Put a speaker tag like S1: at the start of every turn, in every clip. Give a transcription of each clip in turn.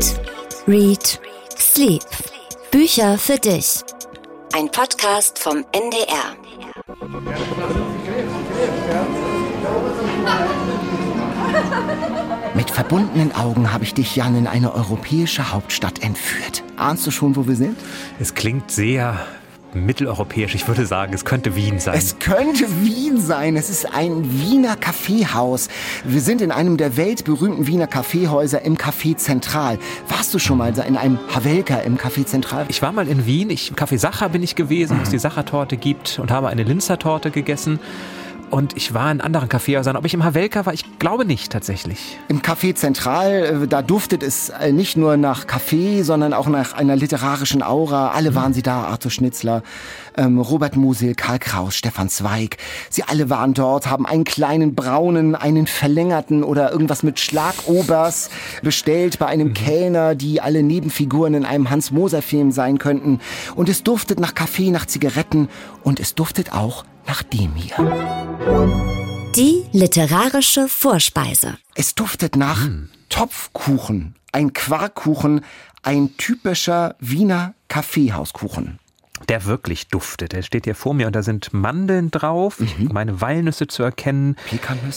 S1: Eat, Read, Sleep. Bücher für dich. Ein Podcast vom NDR.
S2: Mit verbundenen Augen habe ich dich, Jan, in eine europäische Hauptstadt entführt. Ahnst du schon, wo wir sind?
S3: Es klingt sehr mitteleuropäisch. Ich würde sagen, es könnte Wien sein.
S2: Es könnte Wien sein. Es ist ein Wiener Kaffeehaus. Wir sind in einem der weltberühmten Wiener Kaffeehäuser im Café Zentral. Warst du schon mal in einem Havelka im Café Zentral?
S3: Ich war mal in Wien. Ich, Im Café Sacher bin ich gewesen, wo es die Sachertorte gibt und habe eine Linzertorte gegessen. Und ich war in anderen Kaffeehäusern. Ob ich im Havelka war, ich glaube nicht tatsächlich.
S2: Im Café Zentral, äh, da duftet es äh, nicht nur nach Kaffee, sondern auch nach einer literarischen Aura. Alle waren sie da, Arthur Schnitzler, ähm, Robert Musil, Karl Kraus, Stefan Zweig. Sie alle waren dort, haben einen kleinen braunen, einen verlängerten oder irgendwas mit Schlagobers bestellt bei einem mhm. Kellner, die alle Nebenfiguren in einem Hans-Moser-Film sein könnten. Und es duftet nach Kaffee, nach Zigaretten und es duftet auch nach dem hier.
S1: Die literarische Vorspeise.
S2: Es duftet nach mm. Topfkuchen, ein Quarkkuchen, ein typischer Wiener Kaffeehauskuchen
S3: der wirklich duftet. Der steht hier vor mir und da sind Mandeln drauf, mhm. meine Walnüsse zu erkennen,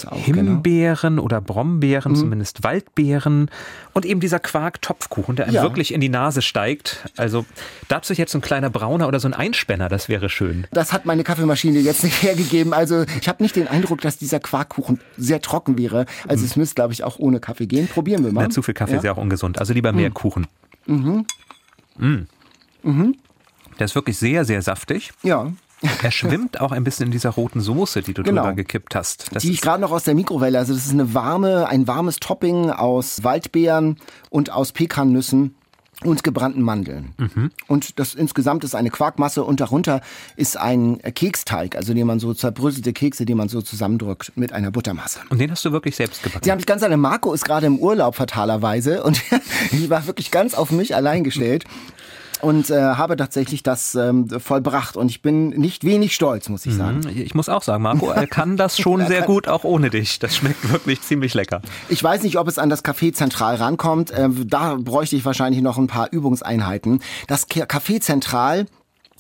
S2: auch,
S3: Himbeeren genau. oder Brombeeren, mhm. zumindest Waldbeeren und eben dieser Quark-Topfkuchen, der einem ja. wirklich in die Nase steigt. Also dazu jetzt ein kleiner Brauner oder so ein Einspänner, das wäre schön.
S2: Das hat meine Kaffeemaschine jetzt nicht hergegeben. Also ich habe nicht den Eindruck, dass dieser Quarkkuchen sehr trocken wäre. Also mhm. es müsste, glaube ich, auch ohne Kaffee gehen. Probieren wir mal.
S3: Na, zu viel Kaffee ja. ist ja auch ungesund. Also lieber mehr mhm. Kuchen. Mhm.
S2: Mhm.
S3: Der ist wirklich sehr, sehr saftig.
S2: Ja.
S3: Er schwimmt auch ein bisschen in dieser roten Soße, die du genau. drüber gekippt hast.
S2: Das die ich gerade noch aus der Mikrowelle. Also das ist eine warme, ein warmes Topping aus Waldbeeren und aus Pekannüssen und gebrannten Mandeln. Mhm. Und das insgesamt ist eine Quarkmasse und darunter ist ein Keksteig, also den man so zerbröselte Kekse, die man so zusammendrückt mit einer Buttermasse.
S3: Und den hast du wirklich selbst gebacken?
S2: Die habe ich ganz allein. Marco ist gerade im Urlaub fatalerweise und die war wirklich ganz auf mich allein gestellt und äh, habe tatsächlich das ähm, vollbracht. Und ich bin nicht wenig stolz, muss ich sagen.
S3: Mhm. Ich muss auch sagen, Marco, er kann das schon sehr gut, auch ohne dich. Das schmeckt wirklich ziemlich lecker.
S2: Ich weiß nicht, ob es an das Café Zentral rankommt. Äh, da bräuchte ich wahrscheinlich noch ein paar Übungseinheiten. Das Café Zentral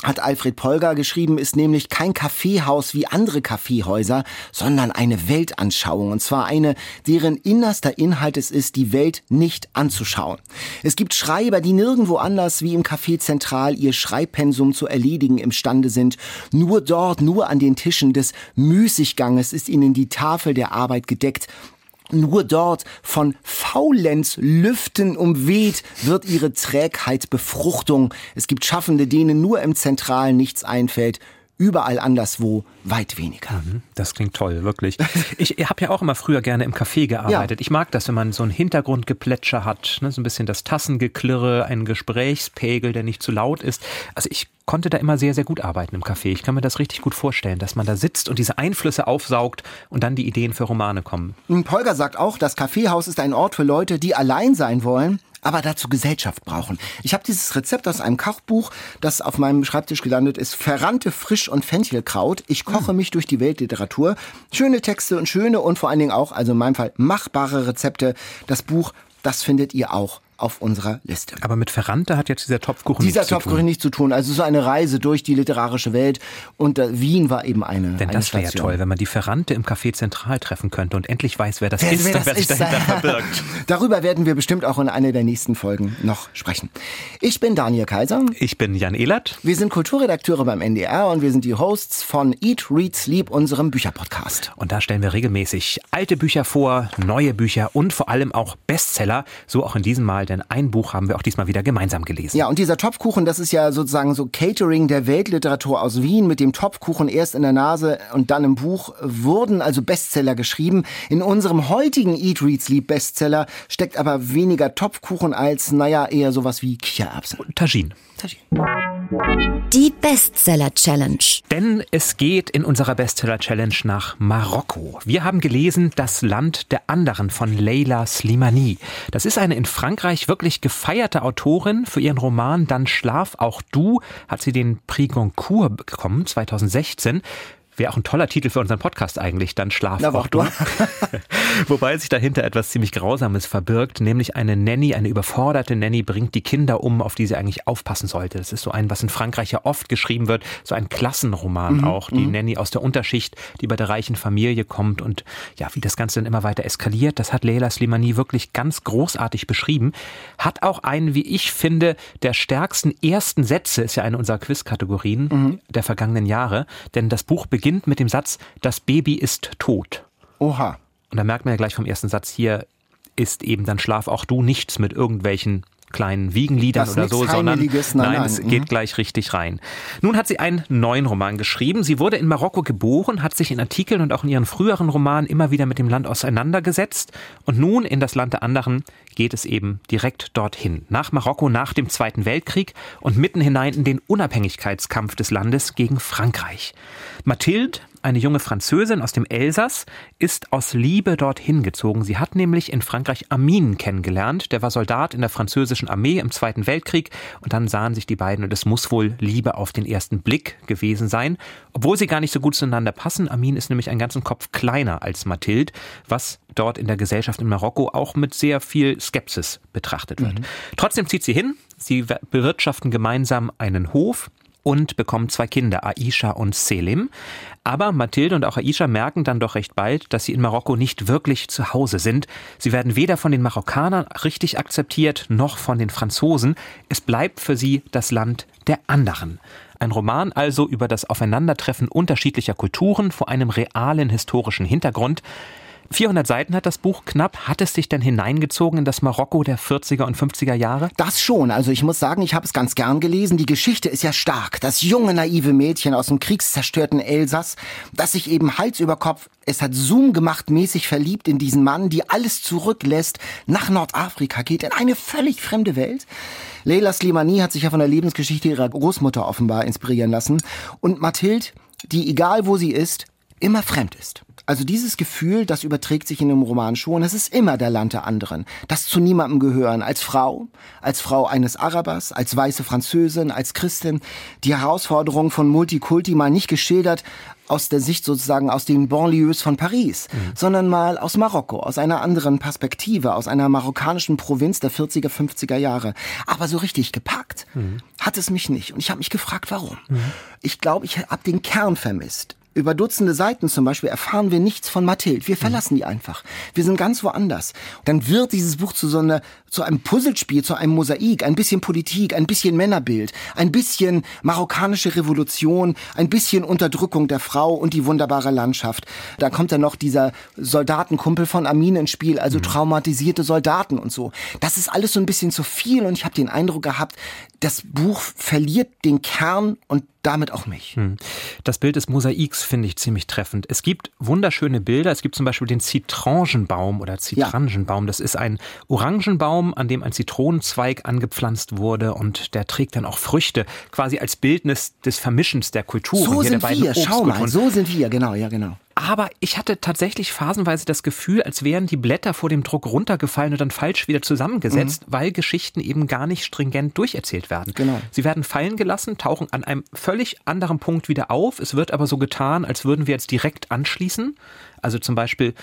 S2: hat Alfred Polger geschrieben, ist nämlich kein Kaffeehaus wie andere Kaffeehäuser, sondern eine Weltanschauung. Und zwar eine, deren innerster Inhalt es ist, die Welt nicht anzuschauen. Es gibt Schreiber, die nirgendwo anders wie im Café Zentral ihr Schreibpensum zu erledigen imstande sind. Nur dort, nur an den Tischen des Müßigganges ist ihnen die Tafel der Arbeit gedeckt nur dort von Faulenzlüften umweht wird ihre Trägheit Befruchtung. Es gibt Schaffende, denen nur im Zentralen nichts einfällt überall anderswo weit weniger. Mhm,
S3: das klingt toll, wirklich. Ich habe ja auch immer früher gerne im Café gearbeitet. Ja. Ich mag das, wenn man so ein Hintergrundgeplätscher hat, ne, so ein bisschen das Tassengeklirre, einen Gesprächspegel, der nicht zu laut ist. Also ich konnte da immer sehr, sehr gut arbeiten im Café. Ich kann mir das richtig gut vorstellen, dass man da sitzt und diese Einflüsse aufsaugt und dann die Ideen für Romane kommen.
S2: Polger sagt auch, das Kaffeehaus ist ein Ort für Leute, die allein sein wollen aber dazu Gesellschaft brauchen. Ich habe dieses Rezept aus einem Kochbuch, das auf meinem Schreibtisch gelandet ist, verrannte Frisch- und Fenchelkraut. Ich koche hm. mich durch die Weltliteratur. Schöne Texte und schöne und vor allen Dingen auch, also in meinem Fall, machbare Rezepte. Das Buch, das findet ihr auch auf unserer Liste.
S3: Aber mit Ferrante hat jetzt dieser Topfkuchen
S2: dieser nichts Topfkuchen zu tun. nichts zu tun. Also so eine Reise durch die literarische Welt und äh, Wien war eben eine
S3: Denn
S2: eine
S3: das wäre ja toll, wenn man die Ferrante im Café Zentral treffen könnte und endlich weiß, wer das wer, ist wer und wer sich dahinter verbirgt.
S2: Darüber werden wir bestimmt auch in einer der nächsten Folgen noch sprechen. Ich bin Daniel Kaiser.
S3: Ich bin Jan Ehlert.
S2: Wir sind Kulturredakteure beim NDR und wir sind die Hosts von Eat, Read, Sleep, unserem Bücherpodcast.
S3: Und da stellen wir regelmäßig alte Bücher vor, neue Bücher und vor allem auch Bestseller. So auch in diesem Mal, denn ein Buch haben wir auch diesmal wieder gemeinsam gelesen.
S2: Ja, und dieser Topfkuchen, das ist ja sozusagen so Catering der Weltliteratur aus Wien mit dem Topfkuchen erst in der Nase und dann im Buch wurden also Bestseller geschrieben. In unserem heutigen Eat, Read, Sleep Bestseller steckt aber weniger Topfkuchen als, naja, eher sowas wie Kichererbsen.
S3: Tagine.
S1: Die Bestseller Challenge.
S3: Denn es geht in unserer Bestseller Challenge nach Marokko. Wir haben gelesen Das Land der anderen von Leila Slimani. Das ist eine in Frankreich wirklich gefeierte Autorin. Für ihren Roman Dann schlaf auch du hat sie den Prix Goncourt bekommen 2016. Wäre auch ein toller Titel für unseren Podcast eigentlich, dann Schlaf Na, auch du. Wobei sich dahinter etwas ziemlich Grausames verbirgt, nämlich eine Nanny, eine überforderte Nanny bringt die Kinder um, auf die sie eigentlich aufpassen sollte. Das ist so ein, was in Frankreich ja oft geschrieben wird, so ein Klassenroman mhm. auch. Die mhm. Nanny aus der Unterschicht, die bei der reichen Familie kommt und ja, wie das Ganze dann immer weiter eskaliert, das hat Leila Slimani wirklich ganz großartig beschrieben. Hat auch einen, wie ich finde, der stärksten ersten Sätze, ist ja eine unserer Quizkategorien mhm. der vergangenen Jahre, denn das Buch beginnt beginnt mit dem Satz, das Baby ist tot.
S2: Oha.
S3: Und da merkt man ja gleich vom ersten Satz hier, ist eben dann Schlaf auch du nichts mit irgendwelchen kleinen Wiegenliedern das oder so, sondern nein, nein, es mhm. geht gleich richtig rein. Nun hat sie einen neuen Roman geschrieben. Sie wurde in Marokko geboren, hat sich in Artikeln und auch in ihren früheren Romanen immer wieder mit dem Land auseinandergesetzt und nun in das Land der anderen geht es eben direkt dorthin. Nach Marokko nach dem Zweiten Weltkrieg und mitten hinein in den Unabhängigkeitskampf des Landes gegen Frankreich. Mathilde eine junge Französin aus dem Elsass, ist aus Liebe dorthin gezogen. Sie hat nämlich in Frankreich Amin kennengelernt. Der war Soldat in der französischen Armee im Zweiten Weltkrieg. Und dann sahen sich die beiden und es muss wohl Liebe auf den ersten Blick gewesen sein. Obwohl sie gar nicht so gut zueinander passen. Amin ist nämlich einen ganzen Kopf kleiner als Mathilde, was dort in der Gesellschaft in Marokko auch mit sehr viel Skepsis betrachtet wird. Mhm. Trotzdem zieht sie hin. Sie bewirtschaften gemeinsam einen Hof und bekommen zwei Kinder, Aisha und Selim. Aber Mathilde und auch Aisha merken dann doch recht bald, dass sie in Marokko nicht wirklich zu Hause sind. Sie werden weder von den Marokkanern richtig akzeptiert, noch von den Franzosen. Es bleibt für sie das Land der anderen. Ein Roman also über das Aufeinandertreffen unterschiedlicher Kulturen vor einem realen historischen Hintergrund. 400 Seiten hat das Buch knapp. Hat es sich denn hineingezogen in das Marokko der 40er und 50er Jahre?
S2: Das schon. Also ich muss sagen, ich habe es ganz gern gelesen. Die Geschichte ist ja stark. Das junge, naive Mädchen aus dem kriegszerstörten Elsass, das sich eben Hals über Kopf, es hat Zoom gemacht, mäßig verliebt in diesen Mann, die alles zurücklässt, nach Nordafrika geht, in eine völlig fremde Welt. Leila Slimani hat sich ja von der Lebensgeschichte ihrer Großmutter offenbar inspirieren lassen. Und Mathilde, die egal wo sie ist, immer fremd ist. Also dieses Gefühl, das überträgt sich in dem Roman schon. Es ist immer der Land der anderen. Das zu niemandem gehören. Als Frau, als Frau eines Arabers, als weiße Französin, als Christin. Die Herausforderung von Multikulti mal nicht geschildert aus der Sicht sozusagen aus den Banlieues von Paris, mhm. sondern mal aus Marokko, aus einer anderen Perspektive, aus einer marokkanischen Provinz der 40er, 50er Jahre. Aber so richtig gepackt mhm. hat es mich nicht. Und ich habe mich gefragt, warum. Mhm. Ich glaube, ich habe den Kern vermisst. Über Dutzende Seiten zum Beispiel erfahren wir nichts von Mathilde. Wir verlassen die einfach. Wir sind ganz woanders. Dann wird dieses Buch zu so einer, zu einem Puzzlespiel, zu einem Mosaik, ein bisschen Politik, ein bisschen Männerbild, ein bisschen marokkanische Revolution, ein bisschen Unterdrückung der Frau und die wunderbare Landschaft. Da kommt dann noch dieser Soldatenkumpel von Amin ins Spiel, also mhm. traumatisierte Soldaten und so. Das ist alles so ein bisschen zu viel und ich habe den Eindruck gehabt, das Buch verliert den Kern und damit auch mich. Hm.
S3: Das Bild des Mosaiks finde ich ziemlich treffend. Es gibt wunderschöne Bilder. Es gibt zum Beispiel den Zitrangenbaum oder Zitrangenbaum. Das ist ein Orangenbaum, an dem ein Zitronenzweig angepflanzt wurde und der trägt dann auch Früchte, quasi als Bildnis des Vermischens der Kulturen.
S2: So sind wir, schau mal, so sind wir, genau, ja genau.
S3: Aber ich hatte tatsächlich phasenweise das Gefühl, als wären die Blätter vor dem Druck runtergefallen und dann falsch wieder zusammengesetzt, mhm. weil Geschichten eben gar nicht stringent durcherzählt werden. Genau. Sie werden fallen gelassen, tauchen an einem völlig anderen Punkt wieder auf. Es wird aber so getan, als würden wir jetzt direkt anschließen. Also zum Beispiel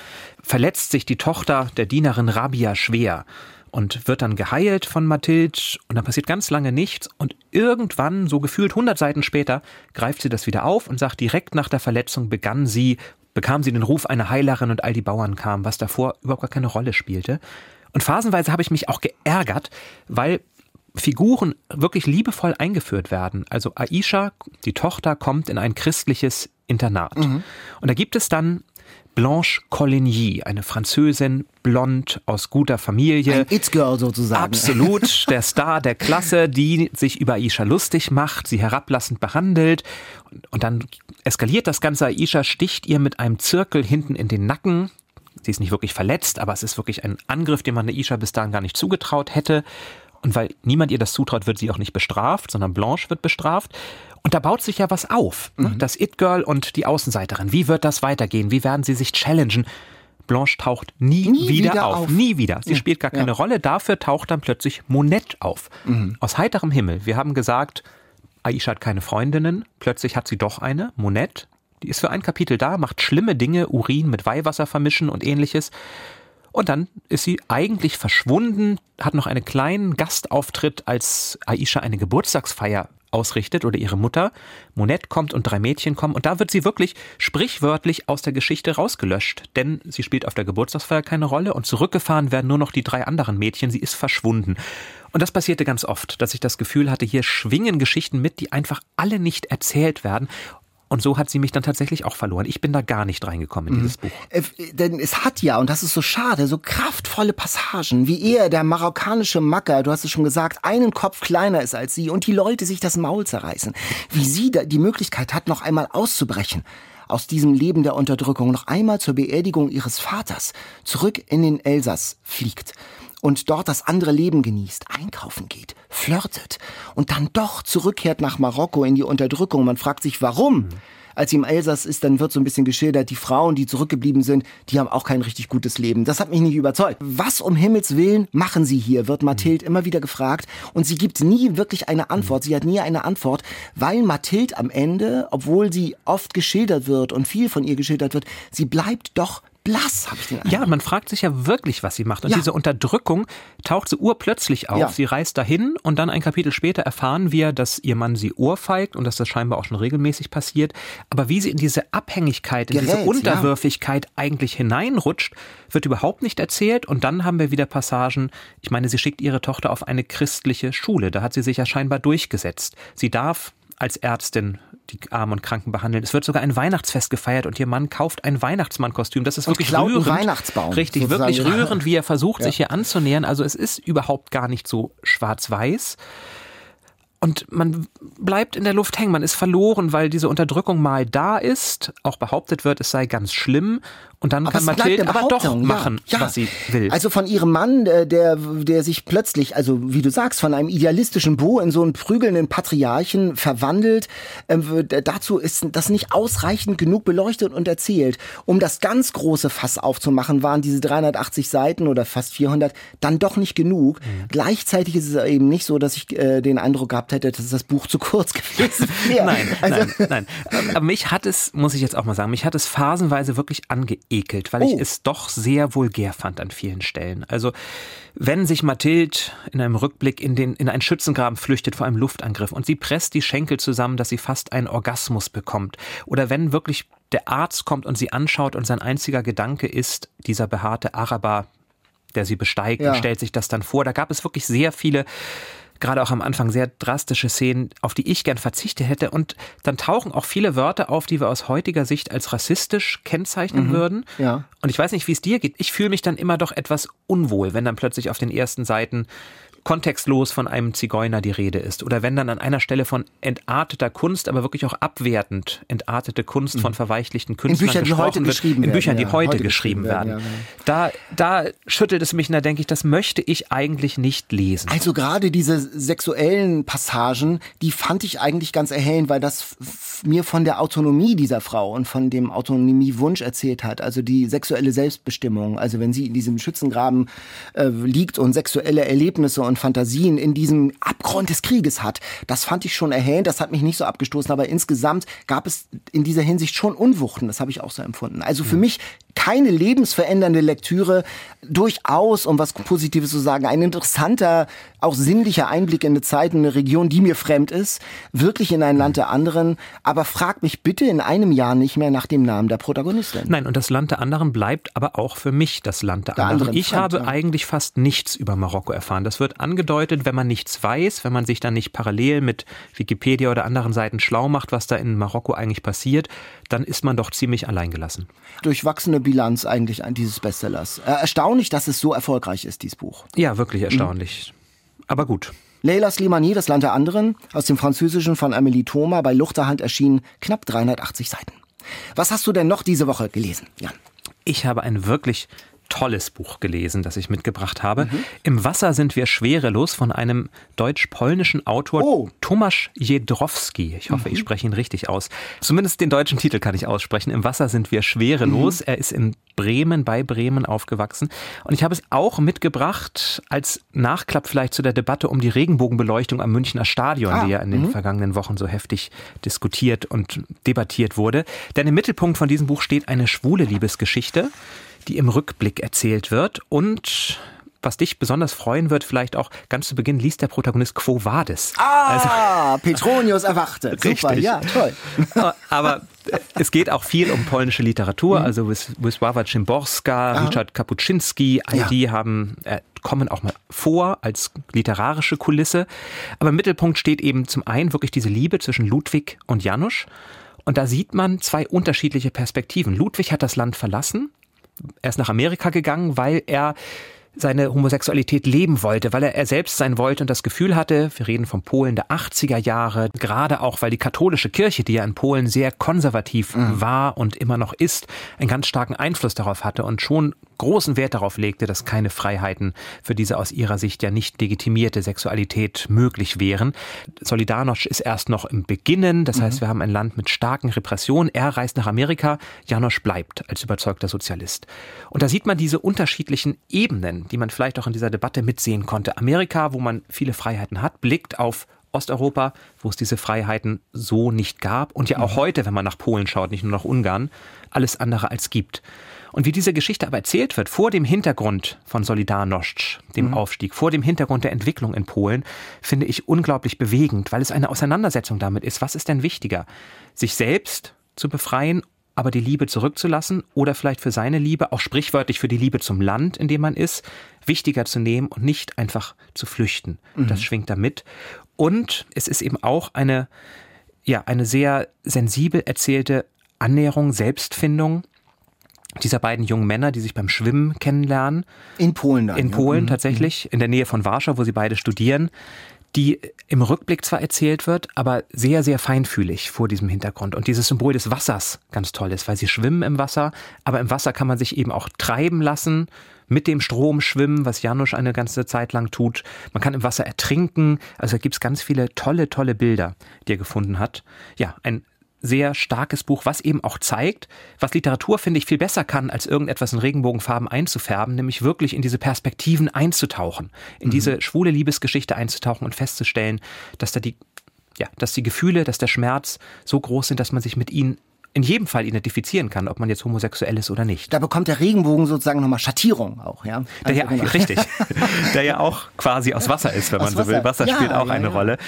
S3: verletzt sich die Tochter der Dienerin Rabia schwer und wird dann geheilt von Mathilde und dann passiert ganz lange nichts und irgendwann, so gefühlt 100 Seiten später, greift sie das wieder auf und sagt, direkt nach der Verletzung begann sie bekam sie den Ruf einer Heilerin und all die Bauern kamen, was davor überhaupt gar keine Rolle spielte. Und phasenweise habe ich mich auch geärgert, weil Figuren wirklich liebevoll eingeführt werden. Also Aisha, die Tochter, kommt in ein christliches Internat. Mhm. Und da gibt es dann Blanche Coligny, eine Französin, blond, aus guter Familie.
S2: Ein It-Girl sozusagen.
S3: Absolut, der Star der Klasse, die sich über Aisha lustig macht, sie herablassend behandelt. Und dann eskaliert das Ganze. Aisha sticht ihr mit einem Zirkel hinten in den Nacken. Sie ist nicht wirklich verletzt, aber es ist wirklich ein Angriff, den man Aisha bis dahin gar nicht zugetraut hätte. Und weil niemand ihr das zutraut, wird sie auch nicht bestraft, sondern Blanche wird bestraft. Und da baut sich ja was auf. Ne? Mhm. Das It-Girl und die Außenseiterin. Wie wird das weitergehen? Wie werden sie sich challengen? Blanche taucht nie, nie wieder, wieder auf. auf. Nie wieder. Sie ja. spielt gar keine ja. Rolle. Dafür taucht dann plötzlich Monette auf. Mhm. Aus heiterem Himmel. Wir haben gesagt, Aisha hat keine Freundinnen. Plötzlich hat sie doch eine, Monette. Die ist für ein Kapitel da, macht schlimme Dinge, Urin mit Weihwasser vermischen und ähnliches. Und dann ist sie eigentlich verschwunden, hat noch einen kleinen Gastauftritt, als Aisha eine Geburtstagsfeier ausrichtet oder ihre Mutter. Monette kommt und drei Mädchen kommen und da wird sie wirklich sprichwörtlich aus der Geschichte rausgelöscht, denn sie spielt auf der Geburtstagsfeier keine Rolle und zurückgefahren werden nur noch die drei anderen Mädchen. Sie ist verschwunden. Und das passierte ganz oft, dass ich das Gefühl hatte, hier schwingen Geschichten mit, die einfach alle nicht erzählt werden. Und so hat sie mich dann tatsächlich auch verloren. Ich bin da gar nicht reingekommen in mhm. dieses Buch.
S2: Äh, denn es hat ja, und das ist so schade, so kraftvolle Passagen, wie er, der marokkanische Macker, du hast es schon gesagt, einen Kopf kleiner ist als sie und die Leute sich das Maul zerreißen. Wie sie da die Möglichkeit hat, noch einmal auszubrechen aus diesem Leben der Unterdrückung, noch einmal zur Beerdigung ihres Vaters zurück in den Elsass fliegt und dort das andere Leben genießt, einkaufen geht, flirtet und dann doch zurückkehrt nach Marokko in die Unterdrückung. Man fragt sich, warum? Als sie im Elsass ist, dann wird so ein bisschen geschildert, die Frauen, die zurückgeblieben sind, die haben auch kein richtig gutes Leben. Das hat mich nicht überzeugt. Was um Himmels Willen machen sie hier, wird Mathilde immer wieder gefragt. Und sie gibt nie wirklich eine Antwort. Sie hat nie eine Antwort, weil Mathilde am Ende, obwohl sie oft geschildert wird und viel von ihr geschildert wird, sie bleibt doch blass, habe ich den Eindruck.
S3: Ja, und man fragt sich ja wirklich, was sie macht. Und ja. diese Unterdrückung taucht so urplötzlich auf. Ja. Sie reist dahin und dann ein Kapitel später erfahren wir, dass ihr Mann sie ohrfeigt und dass das scheinbar auch schon regelmäßig passiert. Aber wie sie in diese Abhängigkeit, in Gerät, diese Unterwürfigkeit ja. eigentlich hineinrutscht, wird überhaupt nicht erzählt. Und dann haben wir wieder Passagen. Ich meine, sie schickt ihre Tochter auf eine christliche Schule. Da hat sie sich ja scheinbar durchgesetzt. Sie darf als Ärztin die Armen und Kranken behandeln. Es wird sogar ein Weihnachtsfest gefeiert und ihr Mann kauft ein Weihnachtsmannkostüm. Das ist und wirklich rührend.
S2: Weihnachtsbaum.
S3: Richtig, wirklich ja. rührend, wie er versucht, ja. sich hier anzunähern. Also es ist überhaupt gar nicht so schwarz-weiß. Und man bleibt in der Luft hängen, man ist verloren, weil diese Unterdrückung mal da ist, auch behauptet wird, es sei ganz schlimm. Und dann aber kann Mathilde aber doch machen, ja, ja. was sie will.
S2: Also von ihrem Mann, äh, der, der sich plötzlich, also wie du sagst, von einem idealistischen Bo in so einen prügelnden Patriarchen verwandelt. Ähm, dazu ist das nicht ausreichend genug beleuchtet und erzählt. Um das ganz große Fass aufzumachen, waren diese 380 Seiten oder fast 400 dann doch nicht genug. Mhm. Gleichzeitig ist es eben nicht so, dass ich äh, den Eindruck gehabt hätte, dass das Buch zu kurz gewesen wäre.
S3: nein, also nein, nein. Aber mich hat es, muss ich jetzt auch mal sagen, mich hat es phasenweise wirklich angeekelt ekelt, weil oh. ich es doch sehr vulgär fand an vielen Stellen. Also wenn sich Mathilde in einem Rückblick in, den, in einen Schützengraben flüchtet vor einem Luftangriff und sie presst die Schenkel zusammen, dass sie fast einen Orgasmus bekommt. Oder wenn wirklich der Arzt kommt und sie anschaut und sein einziger Gedanke ist, dieser behaarte Araber, der sie besteigt ja. und stellt sich das dann vor. Da gab es wirklich sehr viele gerade auch am Anfang sehr drastische Szenen, auf die ich gern verzichtet hätte. Und dann tauchen auch viele Wörter auf, die wir aus heutiger Sicht als rassistisch kennzeichnen mhm. würden. Ja. Und ich weiß nicht, wie es dir geht. Ich fühle mich dann immer doch etwas unwohl, wenn dann plötzlich auf den ersten Seiten kontextlos von einem Zigeuner die Rede ist. Oder wenn dann an einer Stelle von entarteter Kunst, aber wirklich auch abwertend entartete Kunst mhm. von verweichlichten Künstlern in Büchern, die heute wird, geschrieben in Büchern, die ja, heute, heute, geschrieben werden. werden. Genau. da, da schüttelt es mich und da denke ich, das möchte ich eigentlich nicht lesen.
S2: Also gerade diese sexuellen Passagen, die fand ich eigentlich ganz erhellend, weil das mir von der Autonomie dieser Frau und von dem Autonomiewunsch erzählt hat. Also die sexuelle Selbstbestimmung. Also wenn sie in diesem Schützengraben äh, liegt und sexuelle Erlebnisse und Fantasien in diesem Abgrund des Krieges hat. Das fand ich schon erhellend, das hat mich nicht so abgestoßen, aber insgesamt gab es in dieser Hinsicht schon Unwuchten, das habe ich auch so empfunden. Also für mich keine lebensverändernde Lektüre, durchaus, um was Positives zu sagen, ein interessanter, auch sinnlicher Einblick in eine Zeit, in eine Region, die mir fremd ist, wirklich in ein Land der anderen, aber frag mich bitte in einem Jahr nicht mehr nach dem Namen der Protagonistin.
S3: Nein, und das Land der anderen bleibt aber auch für mich das Land der, der anderen. anderen. Ich fremd, habe ja. eigentlich fast nichts über Marokko erfahren. Das wird angedeutet, wenn man nichts weiß, wenn man sich dann nicht parallel mit Wikipedia oder anderen Seiten schlau macht, was da in Marokko eigentlich passiert, dann ist man doch ziemlich alleingelassen.
S2: Durchwachsene Bilanz eigentlich an dieses Bestsellers. Äh, erstaunlich, dass es so erfolgreich ist, dieses Buch.
S3: Ja, wirklich erstaunlich. Mhm. Aber gut.
S2: Leila Slimani, das Land der anderen, aus dem Französischen von Amélie Thoma, bei Luchterhand erschienen, knapp 380 Seiten. Was hast du denn noch diese Woche gelesen, Jan?
S3: Ich habe ein wirklich tolles Buch gelesen, das ich mitgebracht habe. Mhm. Im Wasser sind wir schwerelos von einem deutsch-polnischen Autor oh. Tomasz Jedrowski. Ich hoffe, mhm. ich spreche ihn richtig aus. Zumindest den deutschen Titel kann ich aussprechen. Im Wasser sind wir schwerelos. Mhm. Er ist in Bremen, bei Bremen aufgewachsen. Und ich habe es auch mitgebracht als Nachklapp vielleicht zu der Debatte um die Regenbogenbeleuchtung am Münchner Stadion, ah. die ja in den mhm. vergangenen Wochen so heftig diskutiert und debattiert wurde. Denn im Mittelpunkt von diesem Buch steht eine schwule Liebesgeschichte die im Rückblick erzählt wird und was dich besonders freuen wird, vielleicht auch ganz zu Beginn liest der Protagonist Quo Vadis.
S2: Ah, also, Petronius erwachte.
S3: Richtig. Super, ja, toll. Aber es geht auch viel um polnische Literatur, mhm. also Wisława Szymborska. Richard Kapuczynski, all ja. die haben, äh, kommen auch mal vor als literarische Kulisse. Aber im Mittelpunkt steht eben zum einen wirklich diese Liebe zwischen Ludwig und Janusz. Und da sieht man zwei unterschiedliche Perspektiven. Ludwig hat das Land verlassen er ist nach Amerika gegangen, weil er seine Homosexualität leben wollte, weil er er selbst sein wollte und das Gefühl hatte, wir reden von Polen der 80er Jahre, gerade auch, weil die katholische Kirche, die ja in Polen sehr konservativ mhm. war und immer noch ist, einen ganz starken Einfluss darauf hatte und schon großen Wert darauf legte, dass keine Freiheiten für diese aus ihrer Sicht ja nicht legitimierte Sexualität möglich wären. Solidarność ist erst noch im Beginnen, das mhm. heißt, wir haben ein Land mit starken Repressionen. Er reist nach Amerika, Janosch bleibt als überzeugter Sozialist. Und da sieht man diese unterschiedlichen Ebenen, die man vielleicht auch in dieser Debatte mitsehen konnte. Amerika, wo man viele Freiheiten hat, blickt auf Osteuropa, wo es diese Freiheiten so nicht gab und ja auch mhm. heute, wenn man nach Polen schaut, nicht nur nach Ungarn, alles andere als gibt. Und wie diese Geschichte aber erzählt wird, vor dem Hintergrund von Solidarność, dem mhm. Aufstieg, vor dem Hintergrund der Entwicklung in Polen, finde ich unglaublich bewegend, weil es eine Auseinandersetzung damit ist. Was ist denn wichtiger? Sich selbst zu befreien, aber die Liebe zurückzulassen oder vielleicht für seine Liebe, auch sprichwörtlich für die Liebe zum Land, in dem man ist, wichtiger zu nehmen und nicht einfach zu flüchten. Mhm. Das schwingt da mit. Und es ist eben auch eine, ja, eine sehr sensibel erzählte Annäherung, Selbstfindung dieser beiden jungen Männer, die sich beim Schwimmen kennenlernen.
S2: In Polen dann.
S3: In Polen ja. Mhm. tatsächlich, in der Nähe von Warschau, wo sie beide studieren, die im Rückblick zwar erzählt wird, aber sehr, sehr feinfühlig vor diesem Hintergrund. Und dieses Symbol des Wassers ganz toll ist, weil sie schwimmen im Wasser, aber im Wasser kann man sich eben auch treiben lassen, mit dem Strom schwimmen, was Janusz eine ganze Zeit lang tut. Man kann im Wasser ertrinken. Also da gibt's ganz viele tolle, tolle Bilder, die er gefunden hat. Ja, ein sehr starkes Buch, was eben auch zeigt, was Literatur, finde ich, viel besser kann, als irgendetwas in Regenbogenfarben einzufärben, nämlich wirklich in diese Perspektiven einzutauchen, in mhm. diese schwule Liebesgeschichte einzutauchen und festzustellen, dass da die, ja, dass die Gefühle, dass der Schmerz so groß sind, dass man sich mit ihnen in jedem Fall identifizieren kann, ob man jetzt homosexuell ist oder nicht.
S2: Da bekommt der Regenbogen sozusagen nochmal Schattierung auch, ja?
S3: Der ja also richtig. der ja auch quasi aus Wasser ist, wenn aus man so will. Wasser ja, spielt auch ja, eine ja. Rolle.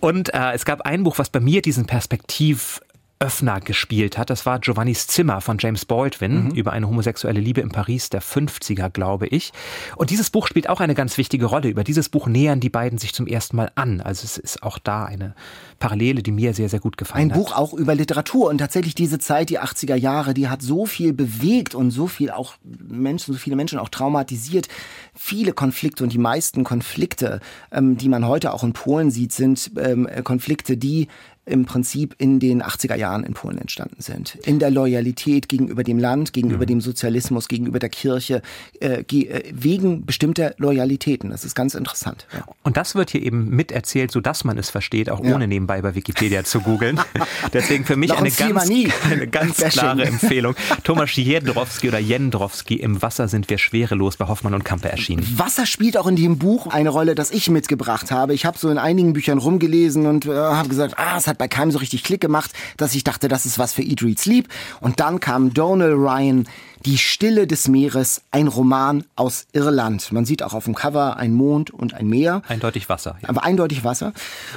S3: Und äh, es gab ein Buch, was bei mir diesen Perspektiv Öffner gespielt hat. Das war Giovannis Zimmer von James Baldwin mhm. über eine homosexuelle Liebe in Paris der 50er, glaube ich. Und dieses Buch spielt auch eine ganz wichtige Rolle. Über dieses Buch nähern die beiden sich zum ersten Mal an. Also es ist auch da eine Parallele, die mir sehr, sehr gut gefallen
S2: Ein hat. Ein Buch auch über Literatur und tatsächlich diese Zeit, die 80er Jahre, die hat so viel bewegt und so viel auch Menschen, so viele Menschen auch traumatisiert. Viele Konflikte und die meisten Konflikte, ähm, die man heute auch in Polen sieht, sind ähm, Konflikte, die im Prinzip in den 80er Jahren in Polen entstanden sind. In der Loyalität gegenüber dem Land, gegenüber mhm. dem Sozialismus, gegenüber der Kirche, äh, äh, wegen bestimmter Loyalitäten. Das ist ganz interessant.
S3: Ja. Und das wird hier eben miterzählt, sodass man es versteht, auch ja. ohne nebenbei bei Wikipedia zu googeln. Deswegen für mich eine ganz, eine ganz klare Empfehlung. Thomas Jedrowski oder Jendrowski, Im Wasser sind wir schwerelos bei Hoffmann und Kampe erschienen.
S2: Wasser spielt auch in dem Buch eine Rolle, das ich mitgebracht habe. Ich habe so in einigen Büchern rumgelesen und äh, habe gesagt, ah, es hat bei keinem so richtig Klick gemacht, dass ich dachte, das ist was für Eat, Read, Sleep. Und dann kam Donald Ryan, Die Stille des Meeres, ein Roman aus Irland. Man sieht auch auf dem Cover ein Mond und ein Meer.
S3: Eindeutig Wasser.
S2: Ja. Aber eindeutig Wasser.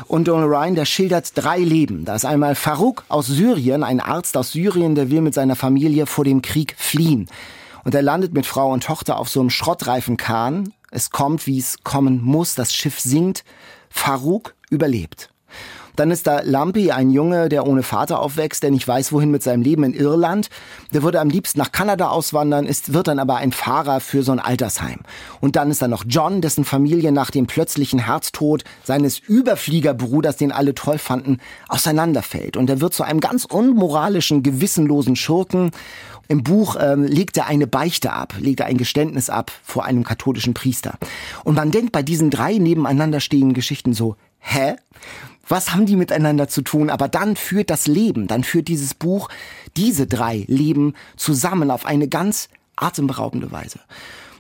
S2: Und Donald Ryan, der schildert drei Leben. Da ist einmal Farouk aus Syrien, ein Arzt aus Syrien, der will mit seiner Familie vor dem Krieg fliehen. Und er landet mit Frau und Tochter auf so einem schrottreifen Kahn. Es kommt, wie es kommen muss. Das Schiff sinkt. Farouk überlebt. Dann ist da Lumpy, ein Junge, der ohne Vater aufwächst, der nicht weiß, wohin mit seinem Leben in Irland. Der würde am liebsten nach Kanada auswandern, ist, wird dann aber ein Fahrer für so ein Altersheim. Und dann ist da noch John, dessen Familie nach dem plötzlichen Herztod seines Überfliegerbruders, den alle toll fanden, auseinanderfällt. Und er wird zu einem ganz unmoralischen, gewissenlosen Schurken. Im Buch ähm, legt er eine Beichte ab, legt er ein Geständnis ab vor einem katholischen Priester. Und man denkt bei diesen drei nebeneinander stehenden Geschichten so, hä? Was haben die miteinander zu tun? Aber dann führt das Leben, dann führt dieses Buch diese drei Leben zusammen auf eine ganz atemberaubende Weise.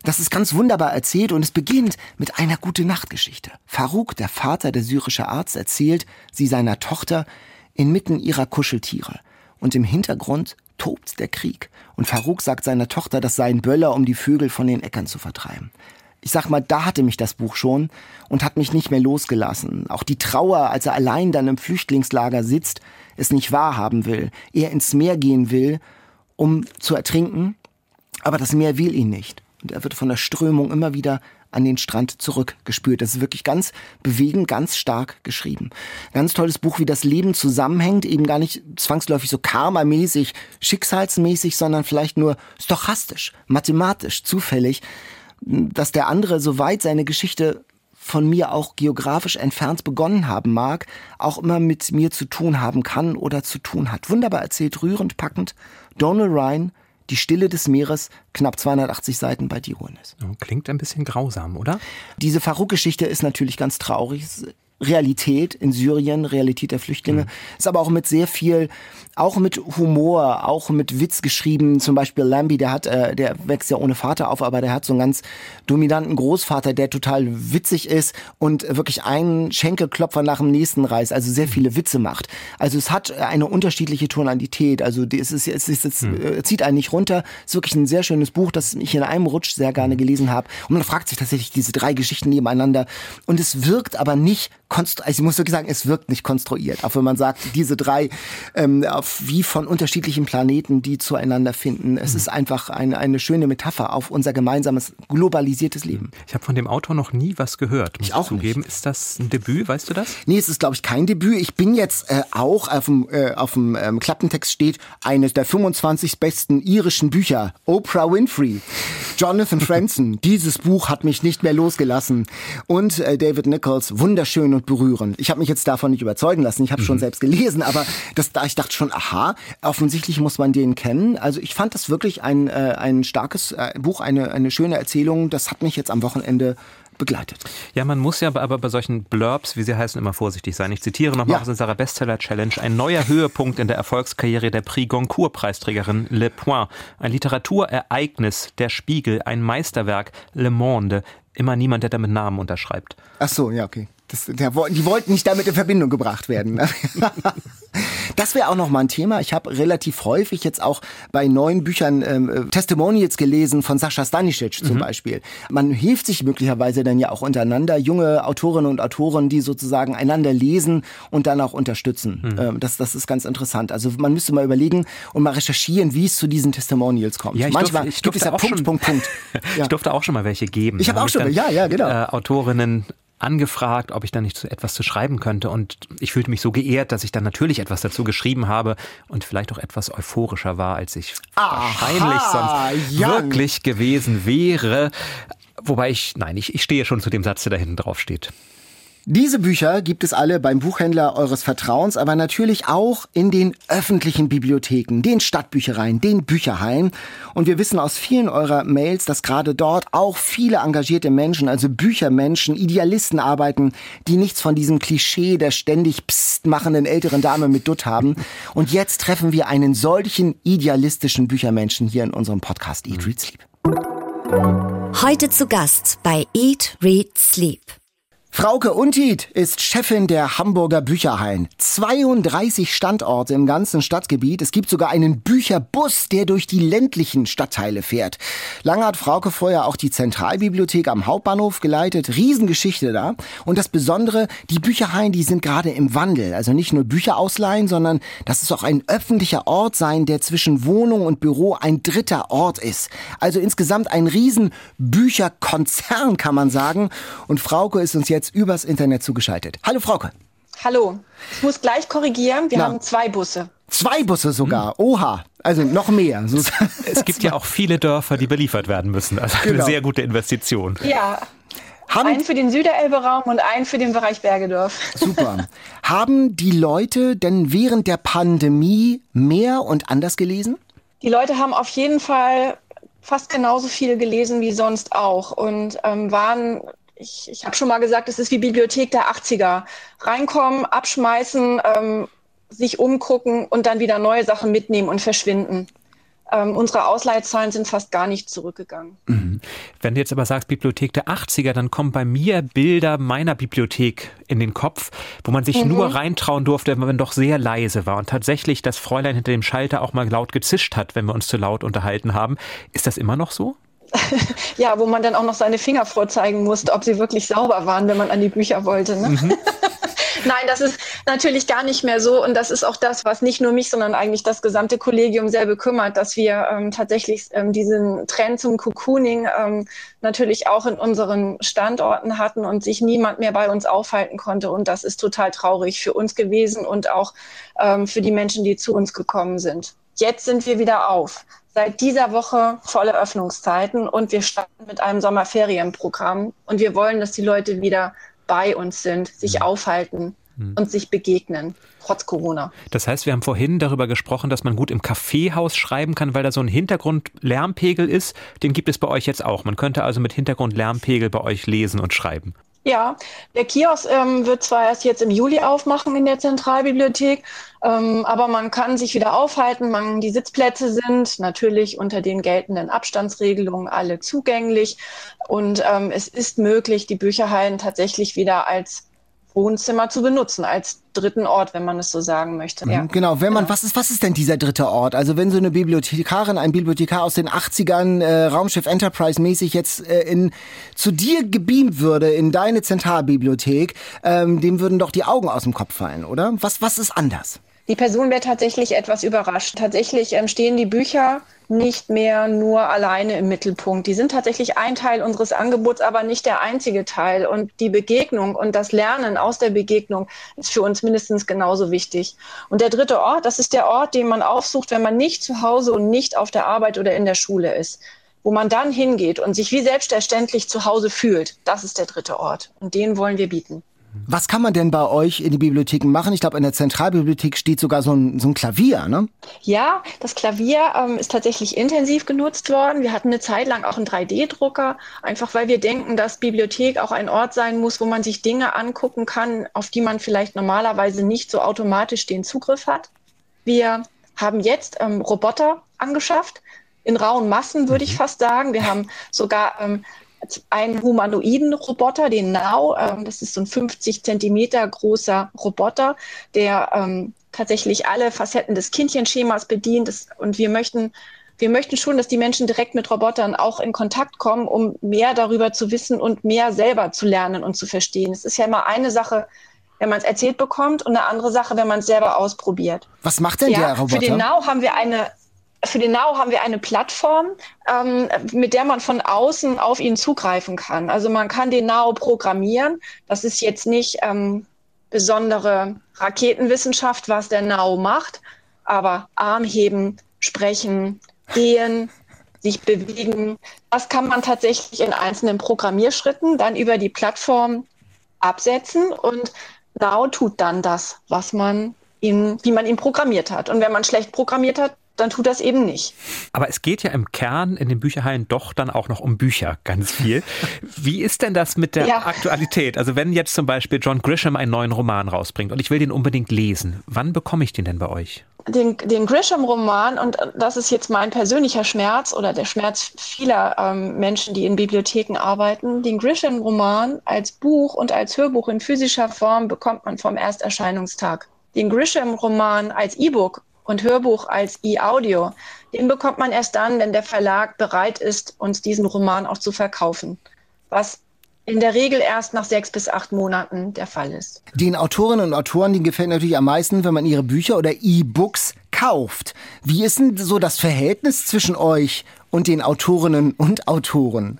S2: Das ist ganz wunderbar erzählt und es beginnt mit einer gute Nachtgeschichte. Farouk, der Vater, der syrische Arzt, erzählt sie seiner Tochter inmitten ihrer Kuscheltiere. Und im Hintergrund tobt der Krieg. Und Farouk sagt seiner Tochter, das seien Böller, um die Vögel von den Äckern zu vertreiben ich sag mal, da hatte mich das Buch schon und hat mich nicht mehr losgelassen. Auch die Trauer, als er allein dann im Flüchtlingslager sitzt, es nicht wahrhaben will, er ins Meer gehen will, um zu ertrinken, aber das Meer will ihn nicht. Und er wird von der Strömung immer wieder an den Strand zurückgespürt. Das ist wirklich ganz bewegend, ganz stark geschrieben. Ganz tolles Buch, wie das Leben zusammenhängt, eben gar nicht zwangsläufig so karmamäßig, schicksalsmäßig, sondern vielleicht nur stochastisch, mathematisch, zufällig dass der andere, soweit seine Geschichte von mir auch geografisch entfernt begonnen haben mag, auch immer mit mir zu tun haben kann oder zu tun hat. Wunderbar erzählt, rührend, packend. Donald Ryan, Die Stille des Meeres, knapp 280 Seiten bei Dionis.
S3: Klingt ein bisschen grausam, oder?
S2: Diese Farouk-Geschichte ist natürlich ganz traurig. Realität in Syrien, Realität der Flüchtlinge. Mhm. Ist aber auch mit sehr viel, auch mit Humor, auch mit Witz geschrieben. Zum Beispiel Lambie, der hat, äh, der wächst ja ohne Vater auf, aber der hat so einen ganz dominanten Großvater, der total witzig ist und wirklich einen Schenkelklopfer nach dem nächsten reißt, also sehr viele Witze macht. Also es hat eine unterschiedliche Tonalität. Also es ist, es ist, es mhm. zieht einen nicht runter. Es ist wirklich ein sehr schönes Buch, das ich in einem Rutsch sehr gerne gelesen habe. Und man fragt sich tatsächlich diese drei Geschichten nebeneinander. Und es wirkt aber nicht konstru also ich muss wirklich sagen, es wirkt nicht konstruiert. Auch wenn man sagt, diese drei ähm, auf, wie von unterschiedlichen Planeten, die zueinander finden. Es mhm. ist einfach eine, eine schöne Metapher auf unser gemeinsames globalisiertes Leben.
S3: Ich habe von dem Autor noch nie was gehört.
S2: Muss ich auch zugeben.
S3: Nicht. Ist das ein Debüt? Weißt du das?
S2: Nee, es ist glaube ich kein Debüt. Ich bin jetzt äh, auch auf dem äh, auf dem ähm, Klappentext steht eines der 25 besten irischen Bücher. Oprah Winfrey, Jonathan Franzen. Dieses Buch hat mich nicht mehr losgelassen und äh, David Nichols wunderschön und berührend. Ich habe mich jetzt davon nicht überzeugen lassen. Ich habe mhm. schon selbst gelesen, aber das, da ich dachte schon, aha, offensichtlich muss man den kennen. Also ich fand das wirklich ein, äh, ein starkes äh, Buch, eine, eine schöne Erzählung. Das hat mich jetzt am Wochenende begleitet.
S3: Ja, man muss ja aber bei solchen Blurbs, wie sie heißen, immer vorsichtig sein. Ich zitiere nochmal ja. aus unserer Bestseller-Challenge. Ein neuer Höhepunkt in der Erfolgskarriere der Prix Goncourt-Preisträgerin Le Point. Ein Literaturereignis, der Spiegel, ein Meisterwerk, Le Monde. Immer niemand, der da mit Namen unterschreibt.
S2: Ach so, ja, okay. Das, der, die wollten nicht damit in Verbindung gebracht werden. Ne? Das wäre auch noch mal ein Thema. Ich habe relativ häufig jetzt auch bei neuen Büchern ähm, Testimonials gelesen von Sascha Stanisic zum mhm. Beispiel. Man hilft sich möglicherweise dann ja auch untereinander, junge Autorinnen und Autoren, die sozusagen einander lesen und dann auch unterstützen. Mhm. Ähm, das, das ist ganz interessant. Also man müsste mal überlegen und mal recherchieren, wie es zu diesen Testimonials kommt.
S3: Ja, ich Manchmal durfte, ich gibt es ja Punkt, schon, Punkt, Punkt. Ja. Ich durfte auch schon mal welche geben.
S2: Ich habe auch schon,
S3: dann,
S2: ja, ja, genau.
S3: Äh, Autorinnen angefragt, ob ich da nicht etwas zu schreiben könnte. Und ich fühlte mich so geehrt, dass ich dann natürlich etwas dazu geschrieben habe und vielleicht auch etwas euphorischer war, als ich Aha, wahrscheinlich sonst Jan. wirklich gewesen wäre. Wobei ich, nein, ich, ich stehe schon zu dem Satz, der da hinten drauf steht.
S2: Diese Bücher gibt es alle beim Buchhändler eures Vertrauens, aber natürlich auch in den öffentlichen Bibliotheken, den Stadtbüchereien, den Bücherhallen. Und wir wissen aus vielen eurer Mails, dass gerade dort auch viele engagierte Menschen, also Büchermenschen, Idealisten arbeiten, die nichts von diesem Klischee der ständig psst machenden älteren Dame mit Dutt haben. Und jetzt treffen wir einen solchen idealistischen Büchermenschen hier in unserem Podcast Eat, Read, Sleep.
S1: Heute zu Gast bei Eat, Read, Sleep.
S2: Frauke Untied ist Chefin der Hamburger Bücherhallen. 32 Standorte im ganzen Stadtgebiet. Es gibt sogar einen Bücherbus, der durch die ländlichen Stadtteile fährt. Lange hat Frauke vorher auch die Zentralbibliothek am Hauptbahnhof geleitet. Riesengeschichte da. Und das Besondere, die Bücherhallen, die sind gerade im Wandel. Also nicht nur Bücher ausleihen, sondern das ist auch ein öffentlicher Ort sein, der zwischen Wohnung und Büro ein dritter Ort ist. Also insgesamt ein riesen Bücherkonzern, kann man sagen. Und Frauke ist uns jetzt jetzt übers Internet zugeschaltet. Hallo Frauke.
S4: Hallo, ich muss gleich korrigieren, wir Na. haben zwei Busse.
S2: Zwei Busse sogar, hm. oha. Also noch mehr.
S3: Es gibt ja auch viele Dörfer, die beliefert werden müssen. Also genau. eine sehr gute Investition.
S4: Ja, haben, einen für den Süderelbe-Raum und einen für den Bereich Bergedorf.
S2: Super. Haben die Leute denn während der Pandemie mehr und anders gelesen?
S4: Die Leute haben auf jeden Fall fast genauso viel gelesen wie sonst auch und ähm, waren ich, ich habe schon mal gesagt, es ist wie Bibliothek der 80er. Reinkommen, abschmeißen, ähm, sich umgucken und dann wieder neue Sachen mitnehmen und verschwinden. Ähm, unsere Ausleihzahlen sind fast gar nicht zurückgegangen. Mhm.
S3: Wenn du jetzt aber sagst Bibliothek der 80er, dann kommen bei mir Bilder meiner Bibliothek in den Kopf, wo man sich mhm. nur reintrauen durfte, wenn man doch sehr leise war und tatsächlich das Fräulein hinter dem Schalter auch mal laut gezischt hat, wenn wir uns zu laut unterhalten haben. Ist das immer noch so?
S4: ja, wo man dann auch noch seine Finger vorzeigen musste, ob sie wirklich sauber waren, wenn man an die Bücher wollte. Ne? Mhm. Nein, das ist natürlich gar nicht mehr so. Und das ist auch das, was nicht nur mich, sondern eigentlich das gesamte Kollegium sehr bekümmert, dass wir ähm, tatsächlich ähm, diesen Trend zum Cocooning ähm, natürlich auch in unseren Standorten hatten und sich niemand mehr bei uns aufhalten konnte. Und das ist total traurig für uns gewesen und auch ähm, für die Menschen, die zu uns gekommen sind. Jetzt sind wir wieder auf. Seit dieser Woche volle Öffnungszeiten und wir starten mit einem Sommerferienprogramm und wir wollen, dass die Leute wieder bei uns sind, sich mhm. aufhalten mhm. und sich begegnen, trotz Corona.
S3: Das heißt, wir haben vorhin darüber gesprochen, dass man gut im Kaffeehaus schreiben kann, weil da so ein Hintergrundlärmpegel ist. Den gibt es bei euch jetzt auch. Man könnte also mit Hintergrundlärmpegel bei euch lesen und schreiben.
S4: Ja, der Kiosk ähm, wird zwar erst jetzt im Juli aufmachen in der Zentralbibliothek, ähm, aber man kann sich wieder aufhalten. Man, die Sitzplätze sind natürlich unter den geltenden Abstandsregelungen alle zugänglich und ähm, es ist möglich, die Bücherhallen tatsächlich wieder als Wohnzimmer zu benutzen als dritten Ort, wenn man es so sagen möchte.
S2: Ja. Mhm, genau, wenn man, genau. was ist, was ist denn dieser dritte Ort? Also wenn so eine Bibliothekarin, ein Bibliothekar aus den 80ern, äh, Raumschiff Enterprise mäßig jetzt äh, in, zu dir gebeamt würde, in deine Zentralbibliothek, ähm, dem würden doch die Augen aus dem Kopf fallen, oder? Was, was ist anders?
S4: Die Person wäre tatsächlich etwas überrascht. Tatsächlich ähm, stehen die Bücher nicht mehr nur alleine im Mittelpunkt. Die sind tatsächlich ein Teil unseres Angebots, aber nicht der einzige Teil. Und die Begegnung und das Lernen aus der Begegnung ist für uns mindestens genauso wichtig. Und der dritte Ort, das ist der Ort, den man aufsucht, wenn man nicht zu Hause und nicht auf der Arbeit oder in der Schule ist. Wo man dann hingeht und sich wie selbstverständlich zu Hause fühlt. Das ist der dritte Ort. Und den wollen wir bieten.
S2: Was kann man denn bei euch in die Bibliotheken machen? Ich glaube, in der Zentralbibliothek steht sogar so ein, so ein Klavier, ne?
S4: Ja, das Klavier ähm, ist tatsächlich intensiv genutzt worden. Wir hatten eine Zeit lang auch einen 3D-Drucker, einfach weil wir denken, dass Bibliothek auch ein Ort sein muss, wo man sich Dinge angucken kann, auf die man vielleicht normalerweise nicht so automatisch den Zugriff hat. Wir haben jetzt ähm, Roboter angeschafft, in rauen Massen, würde ich mhm. fast sagen. Wir haben sogar ähm, einen humanoiden Roboter, den Now. Ähm, das ist so ein 50 Zentimeter großer Roboter, der ähm, tatsächlich alle Facetten des Kindchenschemas bedient. Das, und wir möchten, wir möchten schon, dass die Menschen direkt mit Robotern auch in Kontakt kommen, um mehr darüber zu wissen und mehr selber zu lernen und zu verstehen. Es ist ja immer eine Sache, wenn man es erzählt bekommt und eine andere Sache, wenn man es selber ausprobiert.
S2: Was macht denn ja, der Roboter?
S4: Für den Now haben wir eine für den Now haben wir eine Plattform, ähm, mit der man von außen auf ihn zugreifen kann. Also man kann den Now programmieren. Das ist jetzt nicht ähm, besondere Raketenwissenschaft, was der Now macht, aber Arm heben, sprechen, gehen, sich bewegen, das kann man tatsächlich in einzelnen Programmierschritten dann über die Plattform absetzen und Now tut dann das, was man ihn, wie man ihn programmiert hat. Und wenn man schlecht programmiert hat, dann tut das eben nicht.
S3: Aber es geht ja im Kern in den Bücherhallen doch dann auch noch um Bücher ganz viel. Wie ist denn das mit der ja. Aktualität? Also wenn jetzt zum Beispiel John Grisham einen neuen Roman rausbringt und ich will den unbedingt lesen, wann bekomme ich den denn bei euch?
S4: Den, den Grisham-Roman, und das ist jetzt mein persönlicher Schmerz oder der Schmerz vieler ähm, Menschen, die in Bibliotheken arbeiten, den Grisham-Roman als Buch und als Hörbuch in physischer Form bekommt man vom Ersterscheinungstag. Den Grisham-Roman als E-Book und Hörbuch als E-Audio, den bekommt man erst dann, wenn der Verlag bereit ist, uns diesen Roman auch zu verkaufen. Was in der Regel erst nach sechs bis acht Monaten der Fall ist.
S2: Den Autorinnen und Autoren, denen gefällt natürlich am meisten, wenn man ihre Bücher oder E-Books kauft. Wie ist denn so das Verhältnis zwischen euch und den Autorinnen und Autoren?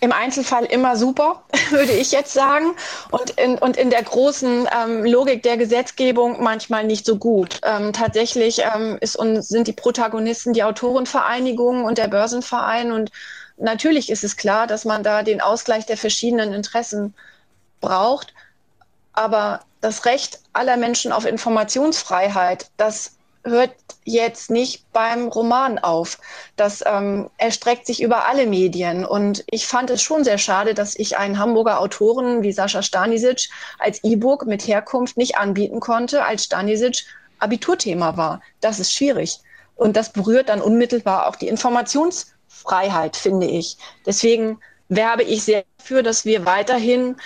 S4: Im Einzelfall immer super, würde ich jetzt sagen. Und in, und in der großen ähm, Logik der Gesetzgebung manchmal nicht so gut. Ähm, tatsächlich ähm, ist und sind die Protagonisten die Autorenvereinigung und der Börsenverein. Und natürlich ist es klar, dass man da den Ausgleich der verschiedenen Interessen braucht. Aber das Recht aller Menschen auf Informationsfreiheit, das hört jetzt nicht beim Roman auf. Das ähm, erstreckt sich über alle Medien. Und ich fand es schon sehr schade, dass ich einen Hamburger Autoren wie Sascha Stanisic als E-Book mit Herkunft nicht anbieten konnte, als Stanisic Abiturthema war. Das ist schwierig. Und das berührt dann unmittelbar auch die Informationsfreiheit, finde ich. Deswegen werbe ich sehr dafür, dass wir weiterhin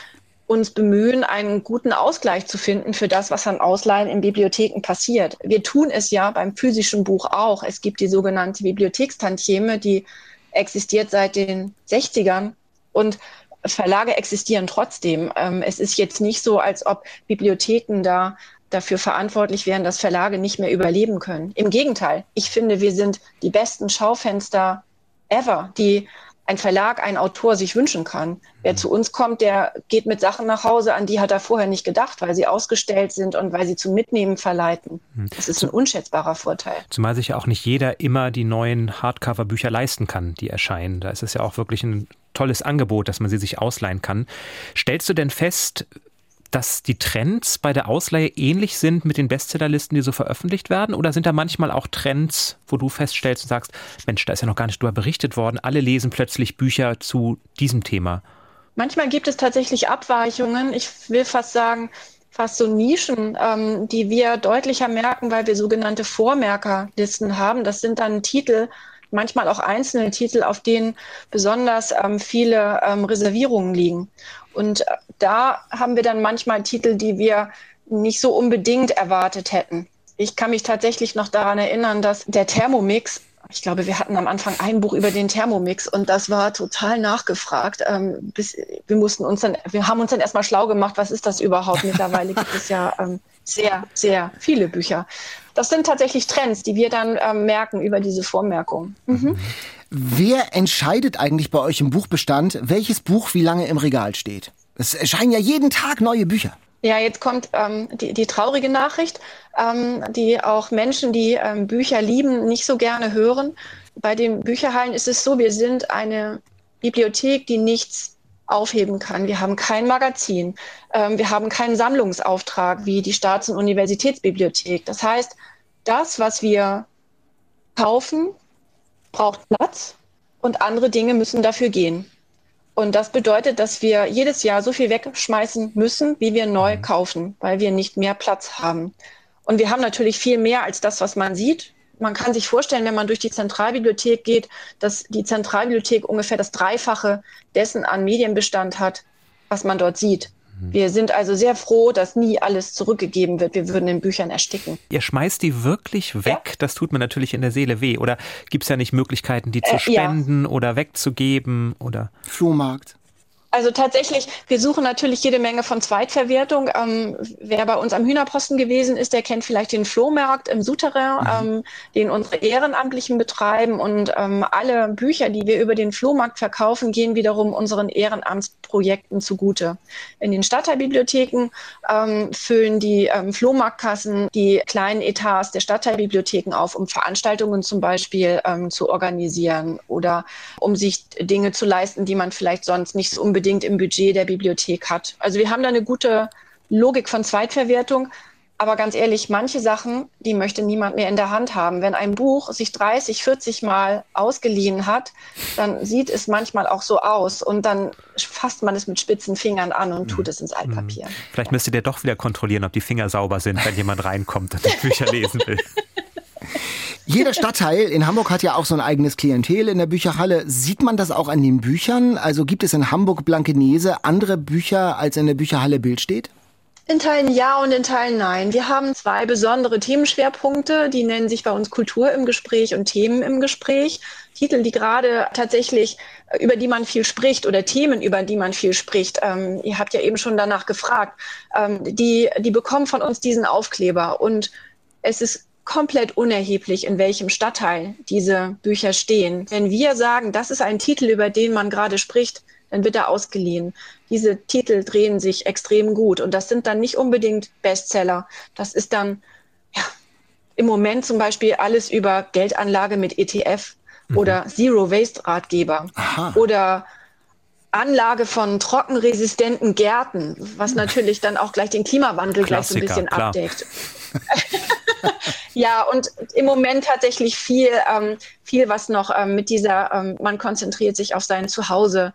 S4: uns bemühen, einen guten Ausgleich zu finden für das, was an Ausleihen in Bibliotheken passiert. Wir tun es ja beim physischen Buch auch. Es gibt die sogenannte Bibliothekstantieme, die existiert seit den 60ern und Verlage existieren trotzdem. Ähm, es ist jetzt nicht so, als ob Bibliotheken da dafür verantwortlich wären, dass Verlage nicht mehr überleben können. Im Gegenteil, ich finde, wir sind die besten Schaufenster ever, die ein Verlag, ein Autor sich wünschen kann. Wer mhm. zu uns kommt, der geht mit Sachen nach Hause, an die hat er vorher nicht gedacht, weil sie ausgestellt sind und weil sie zum Mitnehmen verleiten. Mhm. Das ist ein unschätzbarer Vorteil.
S3: Zumal sich ja auch nicht jeder immer die neuen Hardcover-Bücher leisten kann, die erscheinen. Da ist es ja auch wirklich ein tolles Angebot, dass man sie sich ausleihen kann. Stellst du denn fest, dass die Trends bei der Ausleihe ähnlich sind mit den Bestsellerlisten, die so veröffentlicht werden? Oder sind da manchmal auch Trends, wo du feststellst und sagst, Mensch, da ist ja noch gar nicht drüber berichtet worden, alle lesen plötzlich Bücher zu diesem Thema?
S4: Manchmal gibt es tatsächlich Abweichungen. Ich will fast sagen, fast so Nischen, ähm, die wir deutlicher merken, weil wir sogenannte Vormerkerlisten haben. Das sind dann Titel, manchmal auch einzelne Titel, auf denen besonders ähm, viele ähm, Reservierungen liegen. Und äh, da haben wir dann manchmal Titel, die wir nicht so unbedingt erwartet hätten. Ich kann mich tatsächlich noch daran erinnern, dass der Thermomix, ich glaube, wir hatten am Anfang ein Buch über den Thermomix und das war total nachgefragt. Ähm, bis, wir mussten uns dann, wir haben uns dann erstmal schlau gemacht, was ist das überhaupt? Mittlerweile gibt es ja ähm, sehr, sehr viele Bücher. Das sind tatsächlich Trends, die wir dann ähm, merken über diese Vormerkung. Mhm.
S2: Wer entscheidet eigentlich bei euch im Buchbestand, welches Buch wie lange im Regal steht? Es erscheinen ja jeden Tag neue Bücher.
S4: Ja, jetzt kommt ähm, die, die traurige Nachricht, ähm, die auch Menschen, die ähm, Bücher lieben, nicht so gerne hören. Bei den Bücherhallen ist es so, wir sind eine Bibliothek, die nichts aufheben kann. Wir haben kein Magazin. Ähm, wir haben keinen Sammlungsauftrag wie die Staats- und Universitätsbibliothek. Das heißt, das, was wir kaufen, braucht Platz und andere Dinge müssen dafür gehen. Und das bedeutet, dass wir jedes Jahr so viel wegschmeißen müssen, wie wir neu mhm. kaufen, weil wir nicht mehr Platz haben. Und wir haben natürlich viel mehr als das, was man sieht. Man kann sich vorstellen, wenn man durch die Zentralbibliothek geht, dass die Zentralbibliothek ungefähr das Dreifache dessen an Medienbestand hat, was man dort sieht. Wir sind also sehr froh, dass nie alles zurückgegeben wird. Wir würden in Büchern ersticken.
S3: Ihr schmeißt die wirklich weg? Ja. Das tut mir natürlich in der Seele weh. Oder gibt es ja nicht Möglichkeiten, die zu äh, spenden ja. oder wegzugeben? Oder
S2: Flohmarkt.
S4: Also tatsächlich, wir suchen natürlich jede Menge von Zweitverwertung. Ähm, wer bei uns am Hühnerposten gewesen ist, der kennt vielleicht den Flohmarkt im Souterrain, mhm. ähm, den unsere Ehrenamtlichen betreiben. Und ähm, alle Bücher, die wir über den Flohmarkt verkaufen, gehen wiederum unseren Ehrenamtsprojekten zugute. In den Stadtteilbibliotheken ähm, füllen die ähm, Flohmarktkassen die kleinen Etats der Stadtteilbibliotheken auf, um Veranstaltungen zum Beispiel ähm, zu organisieren oder um sich Dinge zu leisten, die man vielleicht sonst nicht so unbedingt unbedingt im Budget der Bibliothek hat. Also wir haben da eine gute Logik von Zweitverwertung. Aber ganz ehrlich, manche Sachen, die möchte niemand mehr in der Hand haben. Wenn ein Buch sich 30, 40 Mal ausgeliehen hat, dann sieht es manchmal auch so aus und dann fasst man es mit spitzen Fingern an und tut es ins Altpapier.
S3: Vielleicht müsstet ihr doch wieder kontrollieren, ob die Finger sauber sind, wenn jemand reinkommt und die Bücher lesen will.
S2: Jeder Stadtteil in Hamburg hat ja auch so ein eigenes Klientel in der Bücherhalle. Sieht man das auch an den Büchern? Also gibt es in Hamburg Blankenese andere Bücher, als in der Bücherhalle Bild steht?
S4: In Teilen ja und in Teilen nein. Wir haben zwei besondere Themenschwerpunkte, die nennen sich bei uns Kultur im Gespräch und Themen im Gespräch. Titel, die gerade tatsächlich, über die man viel spricht oder Themen, über die man viel spricht. Ähm, ihr habt ja eben schon danach gefragt. Ähm, die, die bekommen von uns diesen Aufkleber und es ist komplett unerheblich, in welchem Stadtteil diese Bücher stehen. Wenn wir sagen, das ist ein Titel, über den man gerade spricht, dann wird er ausgeliehen. Diese Titel drehen sich extrem gut und das sind dann nicht unbedingt Bestseller. Das ist dann ja, im Moment zum Beispiel alles über Geldanlage mit ETF mhm. oder Zero Waste Ratgeber Aha. oder Anlage von trockenresistenten Gärten, was natürlich dann auch gleich den Klimawandel Klassiker, gleich so ein bisschen klar. abdeckt. ja, und im Moment tatsächlich viel, ähm, viel, was noch ähm, mit dieser, ähm, man konzentriert sich auf sein Zuhause.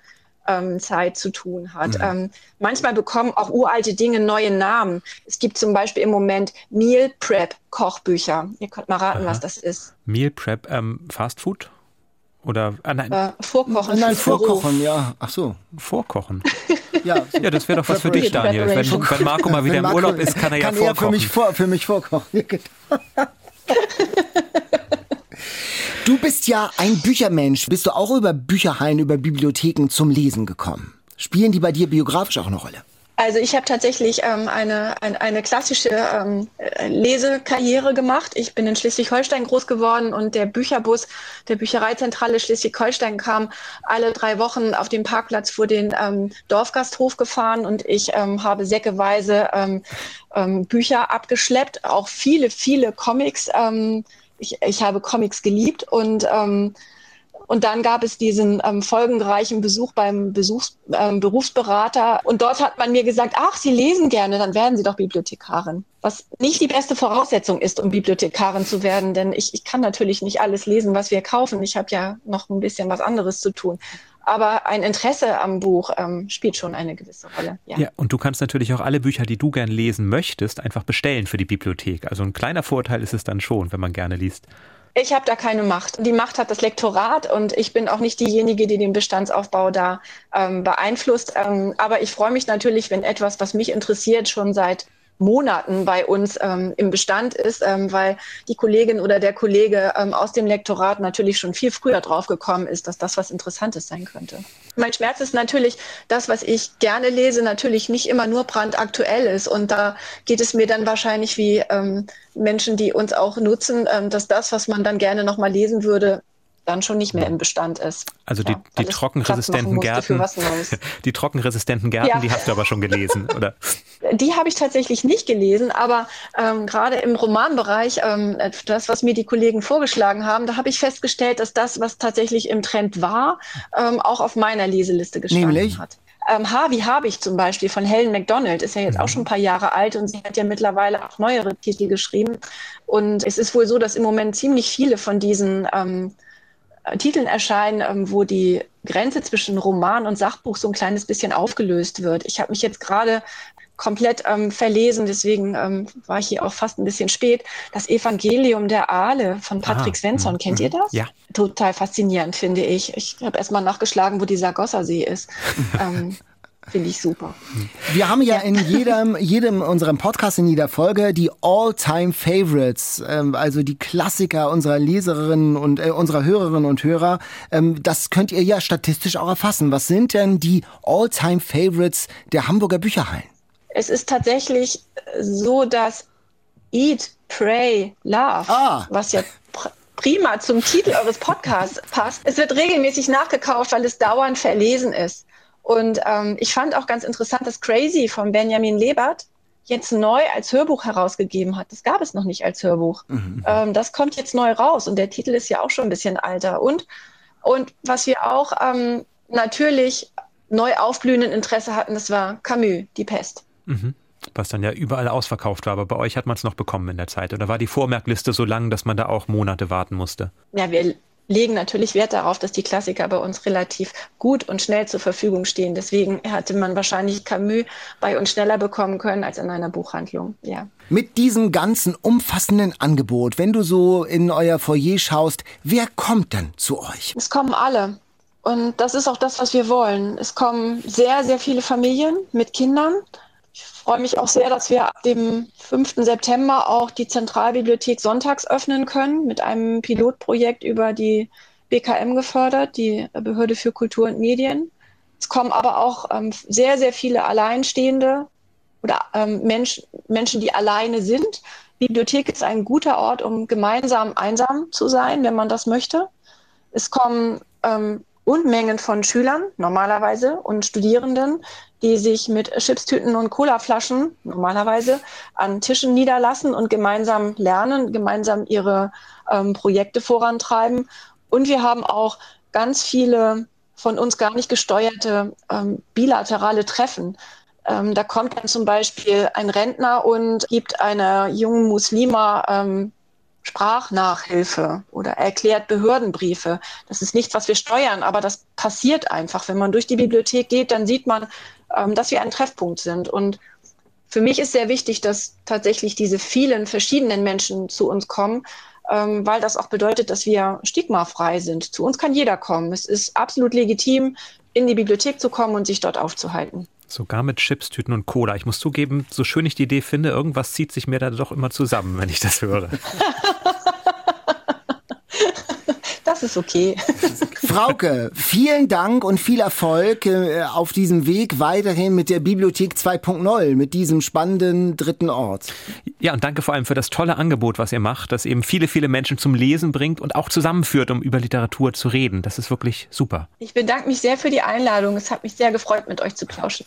S4: Ähm, Zeit zu tun hat. Mhm. Ähm, manchmal bekommen auch uralte Dinge neue Namen. Es gibt zum Beispiel im Moment Meal Prep Kochbücher. Ihr könnt mal raten, Aha. was das ist.
S3: Meal Prep ähm, Fast Food? Oder
S4: ah, nein. Äh, vorkochen.
S2: Nein, vorkochen, ja. Ach so.
S3: Vorkochen. ja. ja, das wäre doch was für dich, Daniel. Wenn, wenn Marco mal wieder im Urlaub ist, kann er kann ja vorkochen.
S2: Für mich, vor, für mich vorkochen. du bist ja ein Büchermensch. Bist du auch über Bücherhallen, über Bibliotheken zum Lesen gekommen? Spielen die bei dir biografisch auch eine Rolle?
S4: Also ich habe tatsächlich ähm, eine, eine, eine klassische ähm, Lesekarriere gemacht. Ich bin in Schleswig-Holstein groß geworden und der Bücherbus der Büchereizentrale Schleswig-Holstein kam alle drei Wochen auf dem Parkplatz vor den ähm, Dorfgasthof gefahren und ich ähm, habe säckeweise ähm, ähm, Bücher abgeschleppt, auch viele, viele Comics. Ähm, ich, ich habe Comics geliebt und ähm, und dann gab es diesen ähm, folgenreichen Besuch beim Besuchs, ähm, Berufsberater. Und dort hat man mir gesagt, ach, Sie lesen gerne, dann werden Sie doch Bibliothekarin. Was nicht die beste Voraussetzung ist, um Bibliothekarin zu werden, denn ich, ich kann natürlich nicht alles lesen, was wir kaufen. Ich habe ja noch ein bisschen was anderes zu tun aber ein Interesse am Buch ähm, spielt schon eine gewisse Rolle.
S3: Ja. ja, und du kannst natürlich auch alle Bücher, die du gern lesen möchtest, einfach bestellen für die Bibliothek. Also ein kleiner Vorteil ist es dann schon, wenn man gerne liest.
S4: Ich habe da keine Macht. Die Macht hat das Lektorat und ich bin auch nicht diejenige, die den Bestandsaufbau da ähm, beeinflusst. Ähm, aber ich freue mich natürlich, wenn etwas, was mich interessiert, schon seit Monaten bei uns ähm, im Bestand ist, ähm, weil die Kollegin oder der Kollege ähm, aus dem Lektorat natürlich schon viel früher drauf gekommen ist, dass das was Interessantes sein könnte. Mein Schmerz ist natürlich, das, was ich gerne lese, natürlich nicht immer nur brandaktuell ist. Und da geht es mir dann wahrscheinlich wie ähm, Menschen, die uns auch nutzen, ähm, dass das, was man dann gerne nochmal lesen würde, dann schon nicht mehr im Bestand ist.
S3: Also die, ja, die trockenresistenten Gärten, die trockenresistenten Gärten, ja. die hast du aber schon gelesen, oder?
S4: Die habe ich tatsächlich nicht gelesen, aber ähm, gerade im Romanbereich, ähm, das, was mir die Kollegen vorgeschlagen haben, da habe ich festgestellt, dass das, was tatsächlich im Trend war, ähm, auch auf meiner Leseliste gestanden Nämlich? hat. Ähm, Harvey habe ich zum Beispiel von Helen MacDonald, ist ja jetzt auch mhm. schon ein paar Jahre alt und sie hat ja mittlerweile auch neuere Titel geschrieben. Und es ist wohl so, dass im Moment ziemlich viele von diesen ähm, Titeln erscheinen, ähm, wo die Grenze zwischen Roman und Sachbuch so ein kleines bisschen aufgelöst wird. Ich habe mich jetzt gerade komplett ähm, verlesen, deswegen ähm, war ich hier auch fast ein bisschen spät. Das Evangelium der Aale von Patrick ah, Svensson, kennt ihr das?
S3: Ja.
S4: Total faszinierend, finde ich. Ich habe erst mal nachgeschlagen, wo dieser Gossersee ist. ähm, Finde ich super.
S2: Wir haben ja, in jedem, jedem unserem Podcast, in jeder Folge die All-Time-Favorites, ähm, also die Klassiker unserer Leserinnen und äh, unserer Hörerinnen und Hörer. Ähm, das könnt ihr ja statistisch auch erfassen. Was sind denn die All-Time-Favorites der Hamburger Bücherhallen?
S4: Es ist tatsächlich so, dass Eat, Pray, Love, ah. was ja prima zum Titel eures Podcasts passt. Es wird regelmäßig nachgekauft, weil es dauernd verlesen ist. Und ähm, ich fand auch ganz interessant, dass Crazy von Benjamin Lebert jetzt neu als Hörbuch herausgegeben hat. Das gab es noch nicht als Hörbuch. Mhm. Ähm, das kommt jetzt neu raus und der Titel ist ja auch schon ein bisschen alter. Und, und was wir auch ähm, natürlich neu aufblühenden Interesse hatten, das war Camus, Die Pest.
S3: Mhm. Was dann ja überall ausverkauft war, aber bei euch hat man es noch bekommen in der Zeit. Oder war die Vormerkliste so lang, dass man da auch Monate warten musste?
S4: Ja, wir legen natürlich Wert darauf, dass die Klassiker bei uns relativ gut und schnell zur Verfügung stehen. Deswegen hätte man wahrscheinlich Camus bei uns schneller bekommen können als in einer Buchhandlung. Ja.
S2: Mit diesem ganzen umfassenden Angebot, wenn du so in euer Foyer schaust, wer kommt denn zu euch?
S4: Es kommen alle. Und das ist auch das, was wir wollen. Es kommen sehr, sehr viele Familien mit Kindern. Ich freue mich auch sehr, dass wir ab dem 5. September auch die Zentralbibliothek sonntags öffnen können mit einem Pilotprojekt über die BKM gefördert, die Behörde für Kultur und Medien. Es kommen aber auch ähm, sehr, sehr viele Alleinstehende oder ähm, Mensch, Menschen, die alleine sind. Bibliothek ist ein guter Ort, um gemeinsam einsam zu sein, wenn man das möchte. Es kommen ähm, Unmengen von Schülern normalerweise und Studierenden, die sich mit Chipstüten und Colaflaschen normalerweise an Tischen niederlassen und gemeinsam lernen, gemeinsam ihre ähm, Projekte vorantreiben. Und wir haben auch ganz viele von uns gar nicht gesteuerte ähm, bilaterale Treffen. Ähm, da kommt dann zum Beispiel ein Rentner und gibt einer jungen Muslima ähm, Sprachnachhilfe oder erklärt Behördenbriefe. Das ist nichts, was wir steuern, aber das passiert einfach. Wenn man durch die Bibliothek geht, dann sieht man, ähm, dass wir ein Treffpunkt sind. Und für mich ist sehr wichtig, dass tatsächlich diese vielen verschiedenen Menschen zu uns kommen, ähm, weil das auch bedeutet, dass wir stigmafrei sind. Zu uns kann jeder kommen. Es ist absolut legitim, in die Bibliothek zu kommen und sich dort aufzuhalten.
S3: Sogar mit Chips, Tüten und Cola. Ich muss zugeben, so schön ich die Idee finde, irgendwas zieht sich mir da doch immer zusammen, wenn ich das höre.
S4: Das ist okay.
S2: Frauke, vielen Dank und viel Erfolg äh, auf diesem Weg weiterhin mit der Bibliothek 2.0, mit diesem spannenden dritten Ort.
S3: Ja, und danke vor allem für das tolle Angebot, was ihr macht, das eben viele, viele Menschen zum Lesen bringt und auch zusammenführt, um über Literatur zu reden. Das ist wirklich super.
S4: Ich bedanke mich sehr für die Einladung. Es hat mich sehr gefreut, mit euch zu plauschen.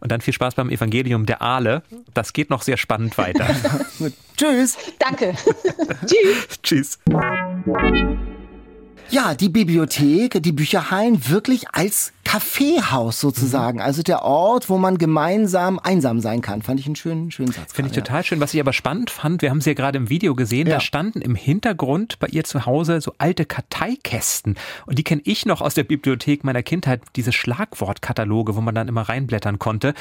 S3: Und dann viel Spaß beim Evangelium der Aale. Das geht noch sehr spannend weiter.
S2: Tschüss.
S4: Danke. Tschüss.
S3: Tschüss.
S2: Ja, die Bibliothek, die Bücherhallen wirklich als Kaffeehaus sozusagen. Also der Ort, wo man gemeinsam einsam sein kann. Fand ich einen schönen, schönen Satz.
S3: Finde ich total schön. Was ich aber spannend fand, wir haben sie ja gerade im Video gesehen,
S2: Ja.
S3: da standen im Hintergrund bei ihr zu Hause so alte Karteikästen. Und die kenne ich noch aus der Bibliothek meiner Kindheit, diese Schlagwortkataloge, wo man dann immer reinblättern konnte.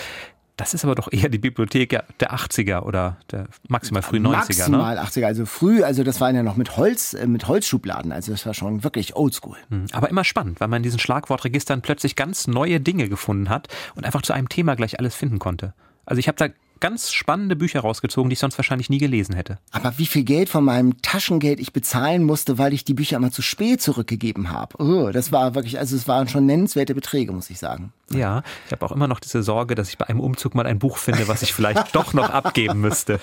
S3: Das ist aber doch eher die Bibliothek der 80er oder der maximal früh 90er, ne?
S2: Maximal 80er, also früh, also das waren ja noch mit Holz, äh, mit Holzschubladen, also das war schon wirklich oldschool.
S3: Hm, Aber immer spannend, weil man in diesen Schlagwortregistern plötzlich ganz neue Dinge gefunden hat und einfach zu einem Thema gleich alles finden konnte. Also ich habe da ganz spannende Bücher rausgezogen, die ich sonst wahrscheinlich nie gelesen hätte.
S2: Aber wie viel Geld von meinem Taschengeld ich bezahlen musste, weil ich die Bücher immer zu spät zurückgegeben habe. Oh, das war wirklich, also es waren schon nennenswerte Beträge, muss ich sagen.
S3: Ja, ich habe auch immer noch diese Sorge, dass ich bei einem Umzug mal ein Buch finde, was ich vielleicht doch noch abgeben müsste.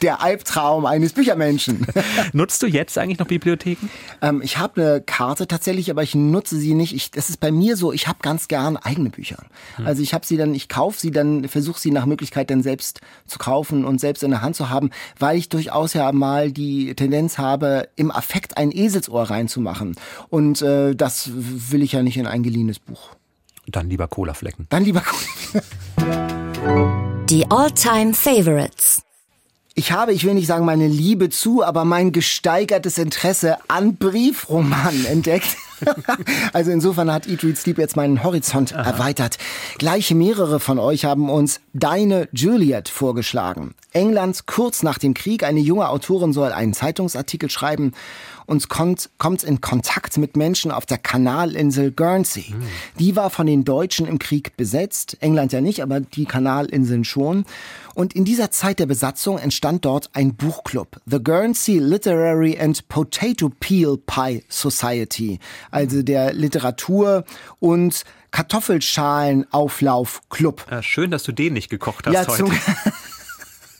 S2: Der Albtraum eines Büchermenschen.
S3: Nutzt du jetzt eigentlich noch Bibliotheken?
S2: ähm, ich habe eine Karte tatsächlich, aber ich nutze sie nicht. Ich, das ist bei mir so, ich habe ganz gern eigene Bücher. Also ich habe sie dann, ich kaufe sie dann, versuche sie nach Möglichkeit dann selbst zu kaufen und selbst in der Hand zu haben, weil ich durchaus ja mal die Tendenz habe, im Affekt ein Eselsohr reinzumachen. Und äh, das will ich ja nicht in ein geliehenes Buch.
S3: Dann lieber Colaflecken.
S2: Dann lieber
S1: Die All-Time Favorites.
S2: Ich habe, ich will nicht sagen meine Liebe zu, aber mein gesteigertes Interesse an Briefromanen entdeckt. also insofern hat Eat, Read, Sleep jetzt meinen Horizont erweitert. Gleich mehrere von euch haben uns Deine Juliet vorgeschlagen. England kurz nach dem Krieg. Eine junge Autorin soll einen Zeitungsartikel schreiben und kommt, kommt in Kontakt mit Menschen auf der Kanalinsel Guernsey. Die war von den Deutschen im Krieg besetzt. England ja nicht, aber die Kanalinseln schon. Und in dieser Zeit der Besatzung entstand dort ein Buchclub, The Guernsey Literary and Potato Peel Pie Society, also der Literatur- und Kartoffelschalenauflauf-Club.
S3: Äh, schön, dass du den nicht gekocht hast
S2: Ja,
S3: heute.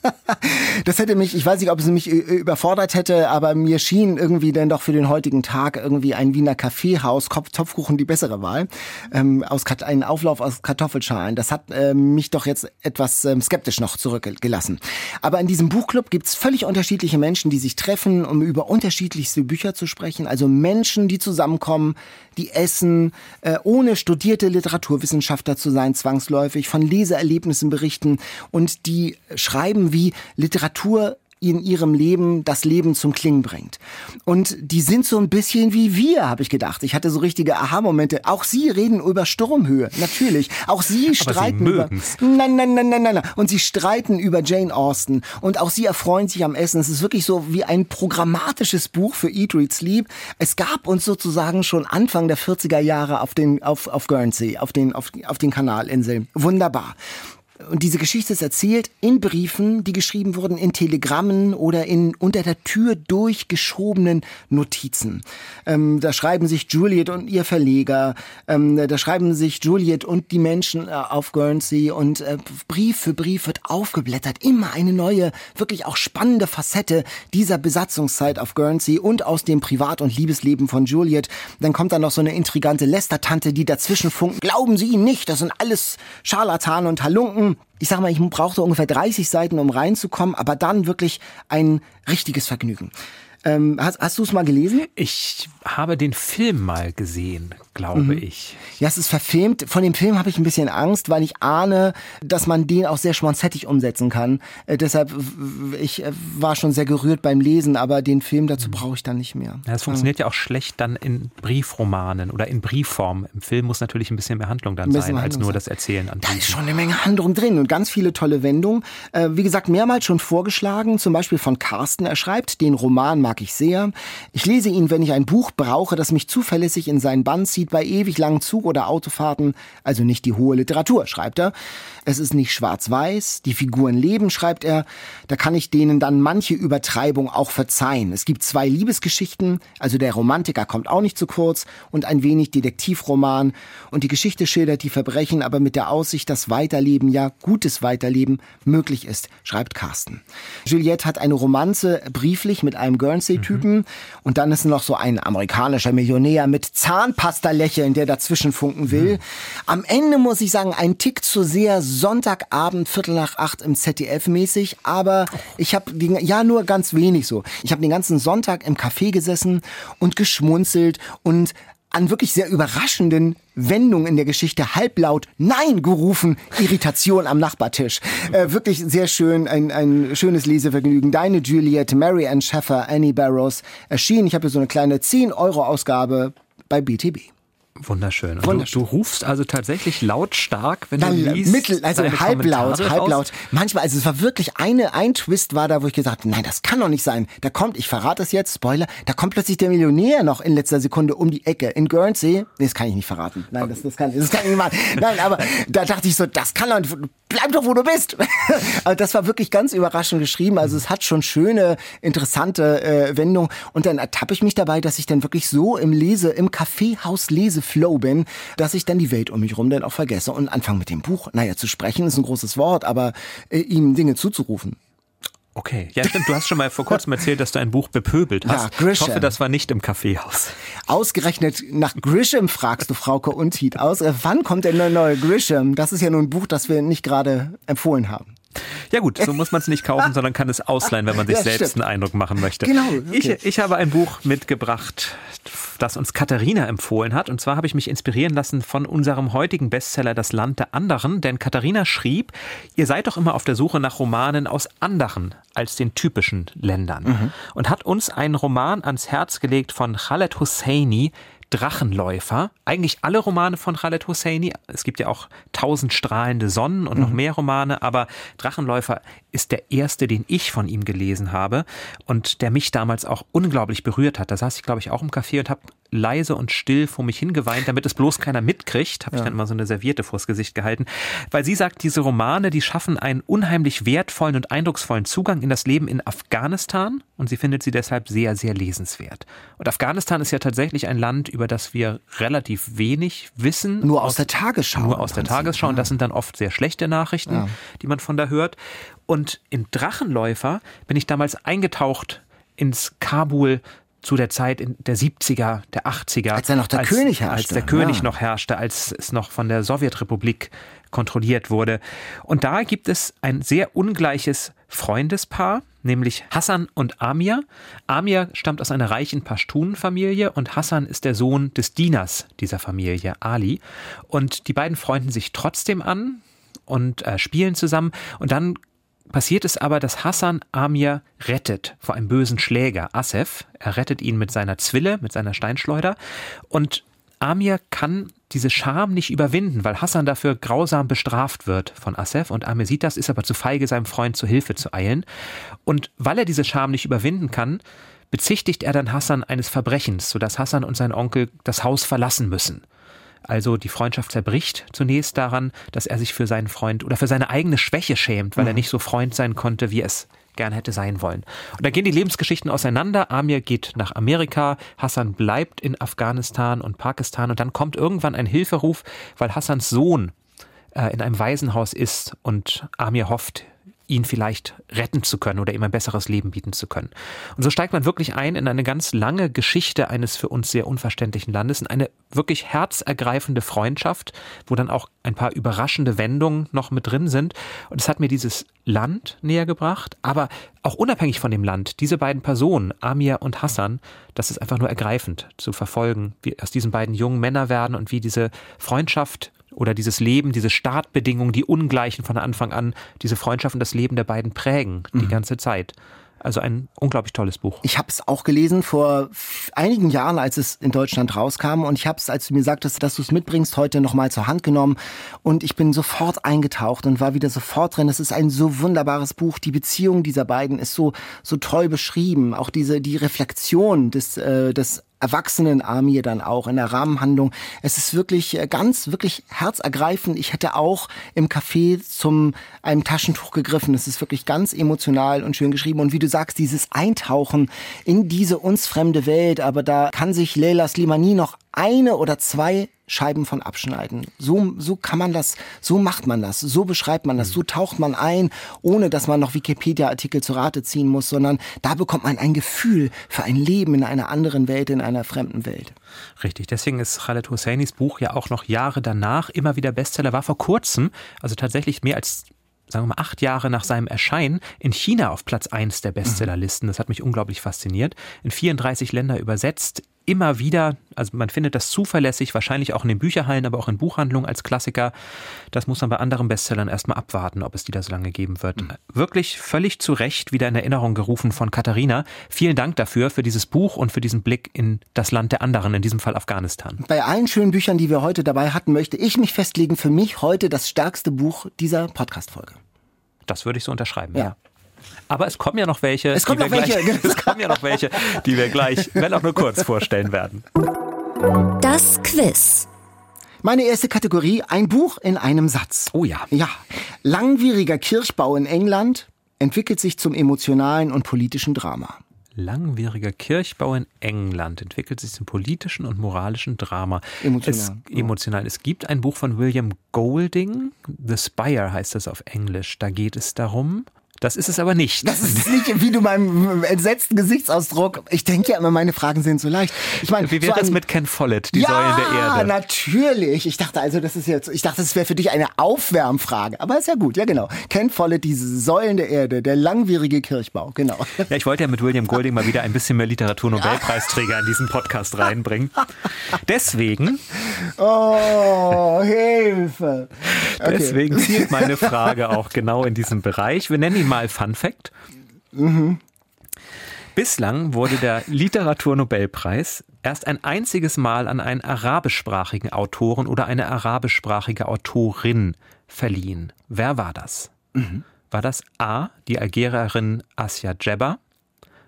S2: das hätte mich, ich weiß nicht, ob es mich äh, überfordert hätte, aber mir schien irgendwie dann doch für den heutigen Tag irgendwie ein Wiener Kaffeehaus, Kopf, Topfkuchen die bessere Wahl. Ähm, aus, Kat- ein Auflauf aus Kartoffelschalen. Das hat ähm, mich doch jetzt etwas ähm, skeptisch noch zurückgelassen. Aber in diesem Buchclub gibt's völlig unterschiedliche Menschen, die sich treffen, um über unterschiedlichste Bücher zu sprechen. Also Menschen, die zusammenkommen, die essen, äh, ohne studierte Literaturwissenschaftler zu sein, zwangsläufig, von Leseerlebnissen berichten und die schreiben, wie Literatur in ihrem Leben das Leben zum Klingen bringt. Und die sind so ein bisschen wie wir, habe ich gedacht. Ich hatte so richtige Aha-Momente. Auch sie reden über Sturmhöhe, natürlich. Auch sie streiten über...
S3: mögen's.
S2: Nein, nein, nein, nein, nein, nein. Und sie streiten über Jane Austen. Und auch sie erfreuen sich am Essen. Es ist wirklich so wie ein programmatisches Buch für Eat, Read, Sleep. Es gab uns sozusagen schon Anfang der 40er Jahre auf den, auf, auf Guernsey, auf den, auf, auf den Kanalinseln. Wunderbar. Und diese Geschichte ist erzählt in Briefen, die geschrieben wurden, in Telegrammen oder in unter der Tür durchgeschobenen Notizen. Ähm, da schreiben sich Juliet und ihr Verleger, ähm, da schreiben sich Juliet und die Menschen äh, auf Guernsey und äh, Brief für Brief wird aufgeblättert. Immer eine neue, wirklich auch spannende Facette dieser Besatzungszeit auf Guernsey und aus dem Privat- und Liebesleben von Juliet. Dann kommt da noch so eine intrigante Lester-Tante, die dazwischen funkt. Glauben Sie ihn nicht, das sind alles Scharlatan und Halunken. Ich sag mal, ich brauchte ungefähr 30 Seiten, um reinzukommen, aber dann wirklich ein richtiges Vergnügen. Ähm, hast hast du es mal gelesen?
S3: Ich habe den Film mal gesehen, glaube mhm. ich.
S2: Ja, es ist verfilmt. Von dem Film habe ich ein bisschen Angst, weil ich ahne, dass man den auch sehr schmonzettig umsetzen kann. Äh, deshalb, ich äh, war schon sehr gerührt beim Lesen, aber den Film dazu mhm. brauche ich dann nicht mehr.
S3: Ja, es funktioniert ja. ja auch schlecht dann in Briefromanen oder in Briefform. Im Film muss natürlich ein bisschen mehr Handlung dann sein, Handlung als nur sein. das Erzählen an.
S2: Da ist schon eine Menge Handlung drin und ganz viele tolle Wendungen. Äh, wie gesagt, mehrmals schon vorgeschlagen, zum Beispiel von Carsten. Er schreibt, den Roman mag ich sehr. Ich lese ihn, wenn ich ein Buch brauche, das mich zuverlässig in seinen Bann zieht, bei ewig langen Zug- oder Autofahrten, also nicht die hohe Literatur, schreibt er. Es ist nicht schwarz-weiß, die Figuren leben, schreibt er. Da kann ich denen dann manche Übertreibung auch verzeihen. Es gibt zwei Liebesgeschichten, also der Romantiker kommt auch nicht zu kurz und ein wenig Detektivroman und die Geschichte schildert die Verbrechen, aber mit der Aussicht, dass Weiterleben, ja gutes Weiterleben möglich ist, schreibt Carsten. Juliette hat eine Romanze brieflich mit einem Guernsey-Typen mhm. und dann ist noch so ein amerikanischer Millionär mit Zahnpasta-Lächeln, der dazwischen funken will. Mhm. Am Ende muss ich sagen, ein Tick zu sehr Sonntagabend, Viertel nach acht im ZDF mäßig, aber ich habe ja nur ganz wenig so. Ich habe den ganzen Sonntag im Café gesessen und geschmunzelt und an wirklich sehr überraschenden Wendungen in der Geschichte halblaut Nein gerufen. Irritation am Nachbartisch. Äh, wirklich sehr schön, ein, ein schönes Lesevergnügen. Deine Juliet, Mary Ann Schaffer, Annie Barrows erschienen. Ich habe hier so eine kleine 10 Euro Ausgabe bei BTB.
S3: Wunderschön. Und Wunderschön. Du, du, rufst also tatsächlich lautstark, wenn Dann, du liest.
S2: Mittel, also halblaut, halblaut. Manchmal, also es war wirklich eine, ein Twist war da, wo ich gesagt habe, nein, das kann doch nicht sein. Da kommt, ich verrate es jetzt, Spoiler, da kommt plötzlich der Millionär noch in letzter Sekunde um die Ecke in Guernsey. Nee, das kann ich nicht verraten. Nein, das, das kann, das kann ich nicht machen. Nein, aber da dachte ich so, das kann doch nicht, bleib doch, wo du bist. aber das war wirklich ganz überraschend geschrieben. Also es hat schon schöne, interessante äh, Wendungen. Und dann ertappe ich mich dabei, dass ich dann wirklich so im Lese, im Kaffeehaus lese Flow bin, dass ich dann die Welt um mich rum dann auch vergesse und anfange mit dem Buch, naja, zu sprechen ist ein großes Wort, aber äh, ihm Dinge zuzurufen.
S3: Okay, ja stimmt. Du hast schon mal vor kurzem erzählt, dass du ein Buch bepöbelt hast. Ja, Grisham. Ich hoffe, das war nicht im Kaffeehaus.
S2: Ausgerechnet nach Grisham fragst du, Frauke Untied aus. Äh, wann kommt denn der neue Grisham? Das ist ja nun ein Buch, das wir nicht gerade empfohlen haben.
S3: Ja gut, so muss man es nicht kaufen, sondern kann es ausleihen, wenn man sich ja, selbst stimmt. einen Eindruck machen möchte. Genau. Okay. Ich, ich habe ein Buch mitgebracht, das uns Katharina empfohlen hat. Und zwar habe ich mich inspirieren lassen von unserem heutigen Bestseller Das Land der anderen. Denn Katharina schrieb, ihr seid doch immer auf der Suche nach Romanen aus anderen als den typischen Ländern. Mhm. Und hat uns einen Roman ans Herz gelegt von Khaled Hosseini, Drachenläufer. Eigentlich alle Romane von Khaled Hosseini. Es gibt ja auch tausend strahlende Sonnen und noch mhm. mehr Romane, aber Drachenläufer ist der erste, den ich von ihm gelesen habe und der mich damals auch unglaublich berührt hat. Da saß ich, glaube ich, auch im Café und habe leise und still vor mich hingeweint, damit es bloß keiner mitkriegt. Habe ich dann immer so eine Serviette vors Gesicht gehalten. Weil sie sagt, diese Romane, die schaffen einen unheimlich wertvollen und eindrucksvollen Zugang in das Leben in Afghanistan und sie findet sie deshalb sehr, sehr lesenswert. Und Afghanistan ist ja tatsächlich ein Land, über das wir relativ wenig wissen.
S2: Nur aus, aus der Tagesschau.
S3: Nur aus der Tagesschau. Und das sind dann oft sehr schlechte Nachrichten, ja. die man von da hört. Und in Drachenläufer bin ich damals eingetaucht ins Kabul zu der Zeit in der 70er, der 80er.
S2: Als er noch der als, König herrschte.
S3: Als der König ja. noch herrschte, als es noch von der Sowjetrepublik kontrolliert wurde. Und da gibt es ein sehr ungleiches Freundespaar, nämlich Hassan und Amir. Amir stammt aus einer reichen Pashtunen-Familie und Hassan ist der Sohn des Dieners dieser Familie, Ali. Und die beiden freunden sich trotzdem an und äh, spielen zusammen. Und dann passiert es aber, dass Hassan Amir rettet vor einem bösen Schläger, Asef. Er rettet ihn mit seiner Zwille, mit seiner Steinschleuder. Und Amir kann diese Scham nicht überwinden, weil Hassan dafür grausam bestraft wird von Asef und Amir sieht das, ist aber zu feige, seinem Freund zu Hilfe zu eilen. Und weil er diese Scham nicht überwinden kann, bezichtigt er dann Hassan eines Verbrechens, sodass Hassan und sein Onkel das Haus verlassen müssen. Also die Freundschaft zerbricht zunächst daran, dass er sich für seinen Freund oder für seine eigene Schwäche schämt, weil mhm. er nicht so Freund sein konnte, wie es gern hätte sein wollen. Und da gehen die Lebensgeschichten auseinander. Amir geht nach Amerika, Hassan bleibt in Afghanistan und Pakistan und dann kommt irgendwann ein Hilferuf, weil Hassans Sohn äh, in einem Waisenhaus ist und Amir hofft, ihn vielleicht retten zu können oder ihm ein besseres Leben bieten zu können. Und so steigt man wirklich ein in eine ganz lange Geschichte eines für uns sehr unverständlichen Landes, in eine wirklich herzergreifende Freundschaft, wo dann auch ein paar überraschende Wendungen noch mit drin sind. Und es hat mir dieses Land näher gebracht, aber auch unabhängig von dem Land, diese beiden Personen, Amir und Hassan, das ist einfach nur ergreifend zu verfolgen, wie aus diesen beiden jungen Männer werden und wie diese Freundschaft oder dieses Leben, diese Startbedingungen, die ungleichen von Anfang an, diese Freundschaft und das Leben der beiden prägen die mhm. ganze Zeit. Also ein unglaublich tolles Buch.
S2: Ich habe es auch gelesen vor einigen Jahren, als es in Deutschland rauskam. Und ich habe es, als du mir sagtest, dass du es mitbringst, heute nochmal zur Hand genommen. Und ich bin sofort eingetaucht und war wieder sofort drin. Es ist ein so wunderbares Buch. Die Beziehung dieser beiden ist so, so toll beschrieben. Auch diese, die Reflexion des, äh, des Erwachsenenarmee dann auch in der Rahmenhandlung. Es ist wirklich äh, ganz, wirklich herzergreifend. Ich hätte auch im Café zum einem Taschentuch gegriffen. Es ist wirklich ganz emotional und schön geschrieben. Und wie du sagst, dieses Eintauchen in diese uns fremde Welt. Aber da kann sich Leila Slimani noch eine oder zwei Scheiben von abschneiden. So, so kann man das, so macht man das, so beschreibt man das, so taucht man ein, ohne dass man noch Wikipedia-Artikel zu Rate ziehen muss, sondern da bekommt man ein Gefühl für ein Leben in einer anderen Welt, in einer fremden Welt.
S3: Richtig, deswegen ist Khaled Hosseinis Buch ja auch noch Jahre danach immer wieder Bestseller, war vor kurzem, also tatsächlich mehr als sagen wir mal, acht Jahre nach seinem Erscheinen in China auf Platz eins der Bestsellerlisten. Das hat mich unglaublich fasziniert. In 34 Länder übersetzt, immer wieder, also man findet das zuverlässig, wahrscheinlich auch in den Bücherhallen, aber auch in Buchhandlungen als Klassiker. Das muss man bei anderen Bestsellern erstmal abwarten, ob es die da so lange geben wird. Mhm. Wirklich völlig zu Recht wieder in Erinnerung gerufen von Katharina. Vielen Dank dafür, für dieses Buch und für diesen Blick in das Land der anderen, in diesem Fall Afghanistan.
S2: Bei allen schönen Büchern, die wir heute dabei hatten, möchte ich mich festlegen, für mich heute das stärkste Buch dieser Podcast-Folge.
S3: Das würde ich so unterschreiben, ja. ja. Aber es kommen ja noch welche.
S2: Es kommen noch welche.
S3: Gleich, es kommen ja noch welche, die wir gleich, wenn auch nur kurz, vorstellen werden.
S1: Das Quiz.
S2: Meine erste Kategorie, ein Buch in einem Satz.
S3: Oh ja.
S2: Ja. Langwieriger Kirchbau in England entwickelt sich zum emotionalen und politischen Drama.
S3: Langwieriger Kirchbau in England entwickelt sich zum politischen und moralischen Drama.
S2: Emotional.
S3: Es, emotional. Es gibt ein Buch von William Golding, The Spire heißt das auf Englisch. Da geht es darum, das ist es aber nicht.
S2: Das ist nicht, wie du meinem entsetzten Gesichtsausdruck. Ich denke ja immer, meine Fragen sind so leicht. Ich meine,
S3: wie wird so das mit Ken Follett, die
S2: ja,
S3: Säulen der Erde? Ja,
S2: natürlich. Ich dachte also, das ist jetzt, ich dachte, das wäre für dich eine Aufwärmfrage. Aber ist ja gut, ja genau. Ken Follett, diese Säulen der Erde, der langwierige Kirchbau, genau.
S3: Ja, ich wollte ja mit William Golding mal wieder ein bisschen mehr Literaturnobelpreisträger in diesen Podcast reinbringen. Deswegen.
S2: Oh, Hilfe.
S3: Okay. Deswegen zielt meine Frage auch genau in diesem Bereich. Wir nennen ihn mal Fun Fact. Mhm. Bislang wurde der Literaturnobelpreis erst ein einziges Mal an einen arabischsprachigen Autoren oder eine arabischsprachige Autorin verliehen. Wer war das? Mhm. War das A, die Algerierin Asia Djebba?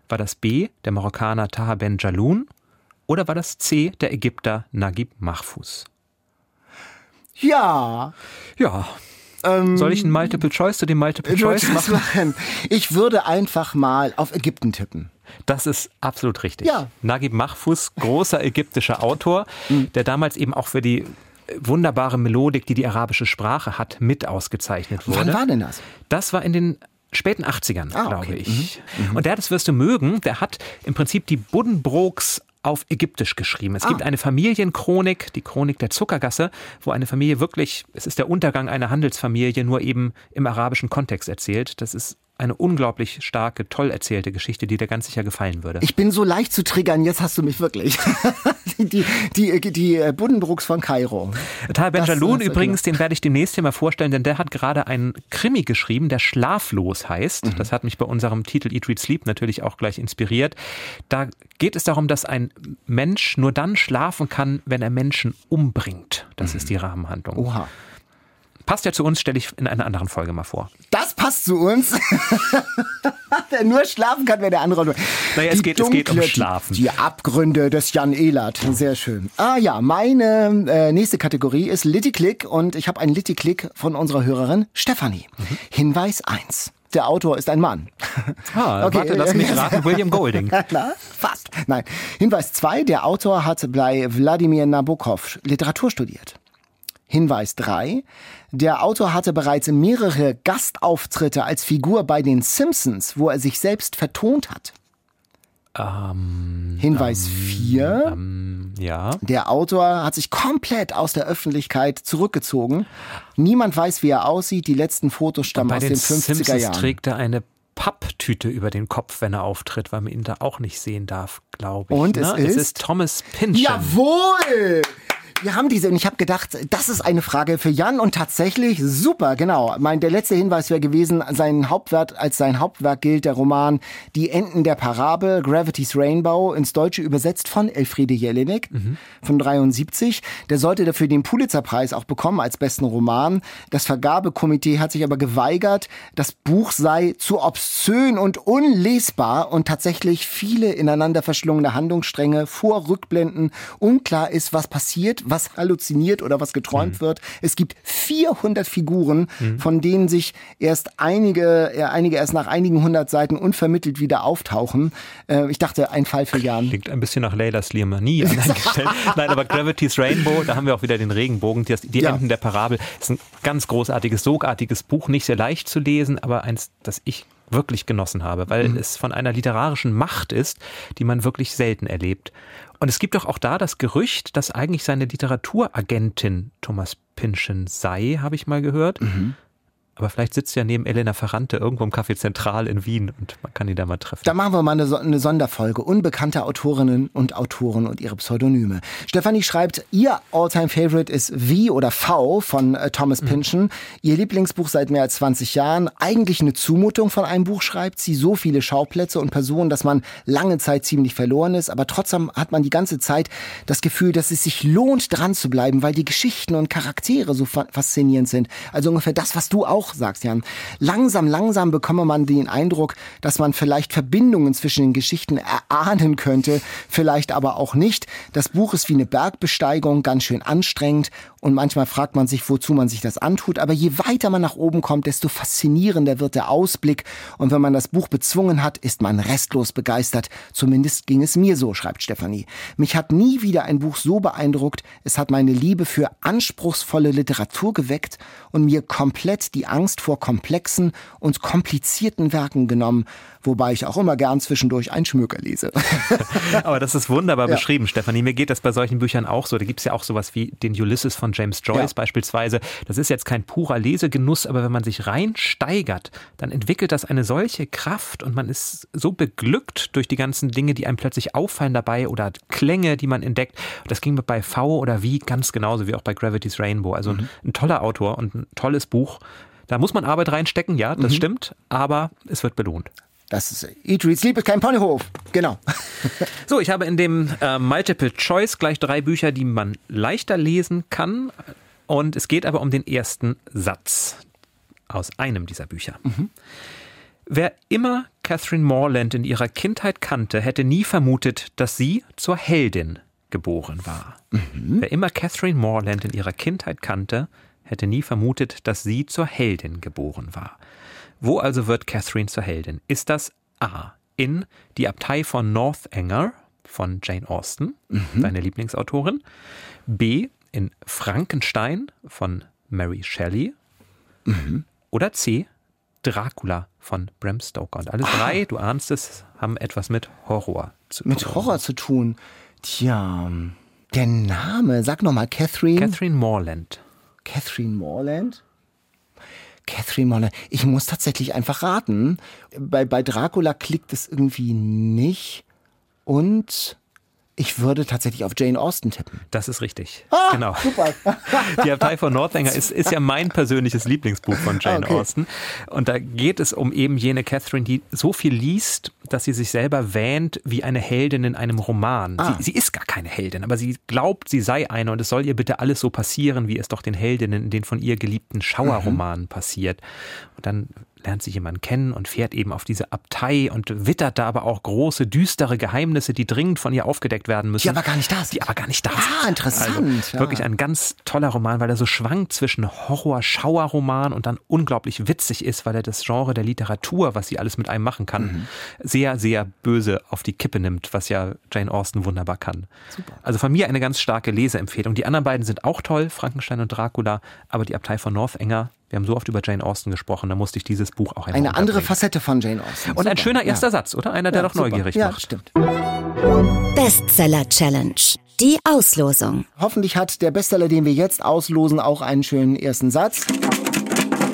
S3: War das B, der Marokkaner Taha Ben Jaloun? Oder war das C, der Ägypter Naguib Mahfouz?
S2: Ja.
S3: Ja, ähm, Soll ich ein Multiple Choice zu dem Multiple Choice machen? machen?
S2: Ich würde einfach mal auf Ägypten tippen.
S3: Das ist absolut richtig. Ja. Naguib Mahfouz, großer ägyptischer Autor, mhm. der damals eben auch für die wunderbare Melodik, die die arabische Sprache hat, mit ausgezeichnet wurde.
S2: Wann war denn das?
S3: Das war in den späten 80ern, ah, glaube okay. ich. Mhm. Mhm. Und der, das wirst du mögen, der hat im Prinzip die Buddenbrooks auf Ägyptisch geschrieben. Es ah. gibt eine Familienchronik, die Chronik der Zuckergasse, wo eine Familie wirklich, es ist der Untergang einer Handelsfamilie, nur eben im arabischen Kontext erzählt. Das ist eine unglaublich starke, toll erzählte Geschichte, die dir ganz sicher gefallen würde.
S2: Ich bin so leicht zu triggern, jetzt hast du mich wirklich. die, die, die, die äh, Buddenbrooks von Kairo.
S3: Tal Benjaloun übrigens, den werde ich demnächst hier mal vorstellen, denn der hat gerade einen Krimi geschrieben, der Schlaflos heißt. Mhm. Das hat mich bei unserem Titel Eat, Read, Sleep natürlich auch gleich inspiriert. Da geht es darum, dass ein Mensch nur dann schlafen kann, wenn er Menschen umbringt. Das mhm. ist die Rahmenhandlung.
S2: Oha.
S3: Passt ja zu uns, stelle ich in einer anderen Folge mal vor.
S2: Das passt zu uns. wer nur schlafen kann, wer der andere.
S3: Naja, es geht, dunkle, es geht um Schlafen.
S2: Die Abgründe des Jan Elert. Sehr schön. Ah ja, meine äh, nächste Kategorie ist Litty Click und ich habe einen Litty Click von unserer Hörerin Stefanie. Mhm. Hinweis 1 der Autor ist ein Mann.
S3: Ah, okay. warte, lass mich raten, William Golding.
S2: Klar, fast. Nein. Hinweis 2, der Autor hat bei Wladimir Nabokov Literatur studiert. Hinweis 3. Der Autor hatte bereits mehrere Gastauftritte als Figur bei den Simpsons, wo er sich selbst vertont hat.
S3: Ähm,
S2: Hinweis 4. Ähm,
S3: ähm, ja.
S2: Der Autor hat sich komplett aus der Öffentlichkeit zurückgezogen. Niemand weiß, wie er aussieht. Die letzten Fotos stammen aus den, den 50er
S3: Simpsons
S2: Jahren.
S3: trägt er eine Papptüte über den Kopf, wenn er auftritt, weil man ihn da auch nicht sehen darf, glaube ich.
S2: Und ne? es, ist?
S3: es ist Thomas Pynchon.
S2: Jawohl! Wir haben diese und ich habe gedacht, das ist eine Frage für Jan und tatsächlich super, genau. Mein der letzte Hinweis wäre gewesen, sein Hauptwerk als sein Hauptwerk gilt der Roman Die Enden der Parabel Gravity's Rainbow ins Deutsche übersetzt von Elfriede Jelinek mhm. von 73. Der sollte dafür den Pulitzerpreis auch bekommen als besten Roman. Das Vergabekomitee hat sich aber geweigert, das Buch sei zu obszön und unlesbar und tatsächlich viele ineinander verschlungene Handlungsstränge, vor Rückblenden, unklar ist, was passiert, was halluziniert oder was geträumt mhm. wird. Es gibt 400 Figuren, mhm. von denen sich erst einige, äh, einige erst nach einigen hundert Seiten unvermittelt wieder auftauchen. Äh, ich dachte, ein Fall für Jan.
S3: Klingt ein bisschen nach Leila Slimani angestellt. Nein, aber Gravity's Rainbow, da haben wir auch wieder den Regenbogen, die, die ja. Enden der Parabel. Ist ein ganz großartiges, sogartiges Buch, nicht sehr leicht zu lesen, aber eins, das ich wirklich genossen habe, weil mhm. es von einer literarischen Macht ist, die man wirklich selten erlebt. Und es gibt doch auch da das Gerücht, dass eigentlich seine Literaturagentin Thomas Pynchon sei, habe ich mal gehört. Mhm. Aber vielleicht sitzt ja neben Elena Ferrante irgendwo im Café Zentral in Wien und man kann ihn da mal treffen.
S2: Da machen wir mal eine, eine Sonderfolge. Unbekannte Autorinnen und Autoren und ihre Pseudonyme. Stefanie schreibt, ihr Alltime Favorite ist V oder V von äh, Thomas mhm. Pynchon. Mhm. Ihr Lieblingsbuch seit mehr als 20 Jahren. Eigentlich eine Zumutung von einem Buch schreibt sie. So viele Schauplätze und Personen, dass man lange Zeit ziemlich verloren ist. Aber trotzdem hat man die ganze Zeit das Gefühl, dass es sich lohnt, dran zu bleiben, weil die Geschichten und Charaktere so faszinierend sind. Also ungefähr das, was du auch auch sagst, Jan. Langsam, langsam bekomme man den Eindruck, dass man vielleicht Verbindungen zwischen den Geschichten erahnen könnte, vielleicht aber auch nicht. Das Buch ist wie eine Bergbesteigung, ganz schön anstrengend und manchmal fragt man sich, wozu man sich das antut. Aber je weiter man nach oben kommt, desto faszinierender wird der Ausblick. Und wenn man das Buch bezwungen hat, ist man restlos begeistert. Zumindest ging es mir so, schreibt Stefanie. Mich hat nie wieder ein Buch so beeindruckt. Es hat meine Liebe für anspruchsvolle Literatur geweckt und mir komplett die Angst vor komplexen und komplizierten Werken genommen, wobei ich auch immer gern zwischendurch einen Schmöker lese.
S3: Aber das ist wunderbar ja. beschrieben, Stefanie. Mir geht das bei solchen Büchern auch so. Da gibt es ja auch sowas wie den Ulysses von James Joyce ja. beispielsweise. Das ist jetzt kein purer Lesegenuss, aber wenn man sich reinsteigert, dann entwickelt das eine solche Kraft und man ist so beglückt durch die ganzen Dinge, die einem plötzlich auffallen dabei oder Klänge, die man entdeckt. Das ging mir bei V oder Wie ganz genauso wie auch bei Gravity's Rainbow. Also mhm. ein, ein toller Autor und ein tolles Buch. Da muss man Arbeit reinstecken, ja, das mhm. stimmt, aber es wird belohnt.
S2: Das ist Eat, Read, Sleep ist kein Ponyhof. Genau.
S3: so, ich habe in dem äh, Multiple Choice gleich drei Bücher, die man leichter lesen kann. Und es geht aber um den ersten Satz aus einem dieser Bücher. Mhm. Wer immer Catherine Morland in ihrer Kindheit kannte, hätte nie vermutet, dass sie zur Heldin geboren war. Mhm. Wer immer Catherine Morland in ihrer Kindheit kannte, hätte nie vermutet, dass sie zur Heldin geboren war. Wo also wird Catherine zur Heldin? Ist das A. in die Abtei von Northanger von Jane Austen, mhm. deine Lieblingsautorin, B. in Frankenstein von Mary Shelley mhm. oder C. Dracula von Bram Stoker. Und alle drei, ah. du ahnst es, haben etwas mit Horror zu tun.
S2: Mit Horror zu tun. Tja, der Name, sag nochmal, Catherine.
S3: Catherine Morland.
S2: Catherine Morland? Catherine Morland. Ich muss tatsächlich einfach raten. Bei, bei Dracula klickt es irgendwie nicht. Und ich würde tatsächlich auf Jane Austen tippen.
S3: Das ist richtig.
S2: Ah, genau. Super.
S3: Die Abtei von Northanger ist, ist ja mein persönliches Lieblingsbuch von Jane okay. Austen. Und da geht es um eben jene Catherine, die so viel liest dass sie sich selber wähnt wie eine Heldin in einem Roman. Ah. Sie, sie, ist gar keine Heldin, aber sie glaubt, sie sei eine und es soll ihr bitte alles so passieren, wie es doch den Heldinnen in den von ihr geliebten Schauerromanen mhm. passiert. Und dann lernt sie jemanden kennen und fährt eben auf diese Abtei und wittert da aber auch große, düstere Geheimnisse, die dringend von ihr aufgedeckt werden müssen.
S2: Die aber gar nicht da
S3: sind. Die aber gar nicht da sind.
S2: Ah, interessant.
S3: Also
S2: ja.
S3: Wirklich ein ganz toller Roman, weil er so schwankt zwischen Horror-Schauer-Roman und dann unglaublich witzig ist, weil er das Genre der Literatur, was sie alles mit einem machen kann, mhm. sehr, sehr böse auf die Kippe nimmt, was ja Jane Austen wunderbar kann. Super. Also von mir eine ganz starke Leseempfehlung. Die anderen beiden sind auch toll, Frankenstein und Dracula, aber die Abtei von Northanger wir haben so oft über Jane Austen gesprochen, da musste ich dieses Buch auch
S2: Eine andere Facette von Jane Austen.
S3: Und super. ein schöner erster ja. Satz, oder? Einer, der ja, doch super. neugierig
S2: ja,
S3: macht.
S2: stimmt.
S1: Bestseller Challenge. Die Auslosung.
S2: Hoffentlich hat der Bestseller, den wir jetzt auslosen, auch einen schönen ersten Satz.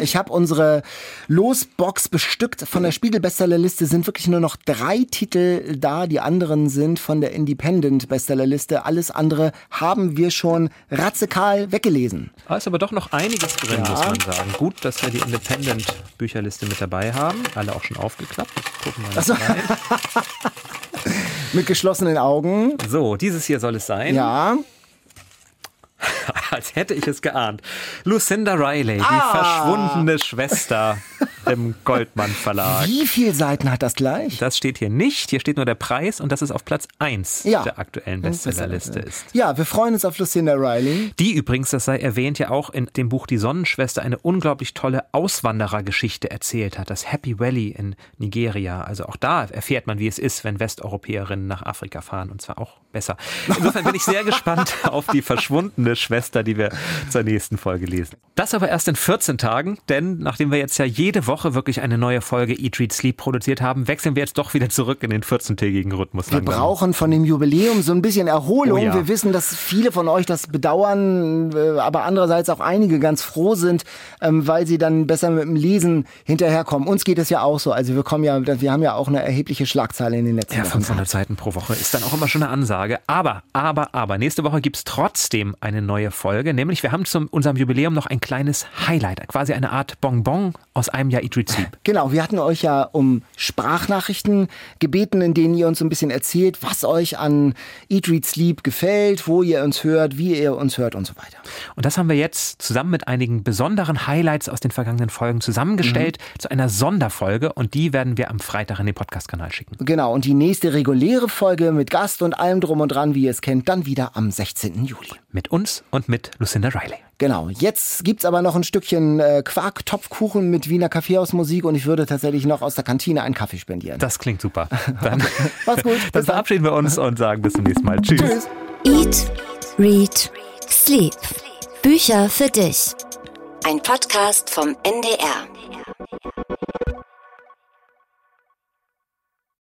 S2: Ich habe unsere Losbox bestückt. Von der Spiegel-Bestsellerliste sind wirklich nur noch drei Titel da. Die anderen sind von der Independent-Bestsellerliste. Alles andere haben wir schon ratzekal weggelesen.
S3: Da ist aber doch noch einiges drin, ja. muss man sagen. Gut, dass wir die Independent-Bücherliste mit dabei haben. Alle auch schon aufgeklappt. Gucken wir mal rein.
S2: mit geschlossenen Augen.
S3: So, dieses hier soll es sein.
S2: Ja.
S3: als hätte ich es geahnt. Lucinda Riley, die ah. verschwundene Schwester im Goldmann Verlag.
S2: Wie viele Seiten hat das gleich?
S3: Das steht hier nicht. Hier steht nur der Preis und das ist auf Platz 1 ja. der aktuellen Bestsellerliste ist.
S2: Ja, wir freuen uns auf Lucinda Riley.
S3: Die übrigens, das sei erwähnt, ja auch in dem Buch Die Sonnenschwester eine unglaublich tolle Auswanderergeschichte erzählt hat. Das Happy Valley in Nigeria. Also auch da erfährt man, wie es ist, wenn Westeuropäerinnen nach Afrika fahren und zwar auch besser. Insofern bin ich sehr gespannt auf die verschwundene Schwester, die wir zur nächsten Folge lesen. Das aber erst in 14 Tagen, denn nachdem wir jetzt ja jede Woche wirklich eine neue Folge Eat, Read, Sleep produziert haben, wechseln wir jetzt doch wieder zurück in den 14-tägigen Rhythmus.
S2: Wir langsam. brauchen von dem Jubiläum so ein bisschen Erholung. Oh ja. Wir wissen, dass viele von euch das bedauern, äh, aber andererseits auch einige ganz froh sind, ähm, weil sie dann besser mit dem Lesen hinterherkommen. Uns geht es ja auch so. Also wir kommen ja, wir haben ja auch eine erhebliche Schlagzahl in den letzten
S3: ja, 500 Seiten pro Woche ist dann auch immer schon eine Ansage. Aber, aber, aber, nächste Woche gibt es trotzdem eine neue Folge, nämlich wir haben zu unserem Jubiläum noch ein kleines Highlight, quasi eine Art Bonbon aus einem Jahr Read, Sleep.
S2: Genau, wir hatten euch ja um Sprachnachrichten gebeten, in denen ihr uns ein bisschen erzählt, was euch an Read, Sleep gefällt, wo ihr uns hört, wie ihr uns hört und so weiter.
S3: Und das haben wir jetzt zusammen mit einigen besonderen Highlights aus den vergangenen Folgen zusammengestellt mhm. zu einer Sonderfolge und die werden wir am Freitag in den Podcast-Kanal schicken.
S2: Genau, und die nächste reguläre Folge mit Gast und allem drum und dran, wie ihr es kennt, dann wieder am 16. Juli.
S3: Mit uns und mit Lucinda Riley.
S2: Genau. Jetzt gibt's aber noch ein Stückchen äh, Quark-Topfkuchen mit Wiener Kaffeehausmusik und ich würde tatsächlich noch aus der Kantine einen Kaffee spendieren.
S3: Das klingt super. Dann, Mach's gut. Dann verabschieden wir uns und sagen bis zum nächsten Mal. Tschüss. Tschüss.
S1: Eat, Read, Sleep. Bücher für dich. Ein Podcast vom NDR.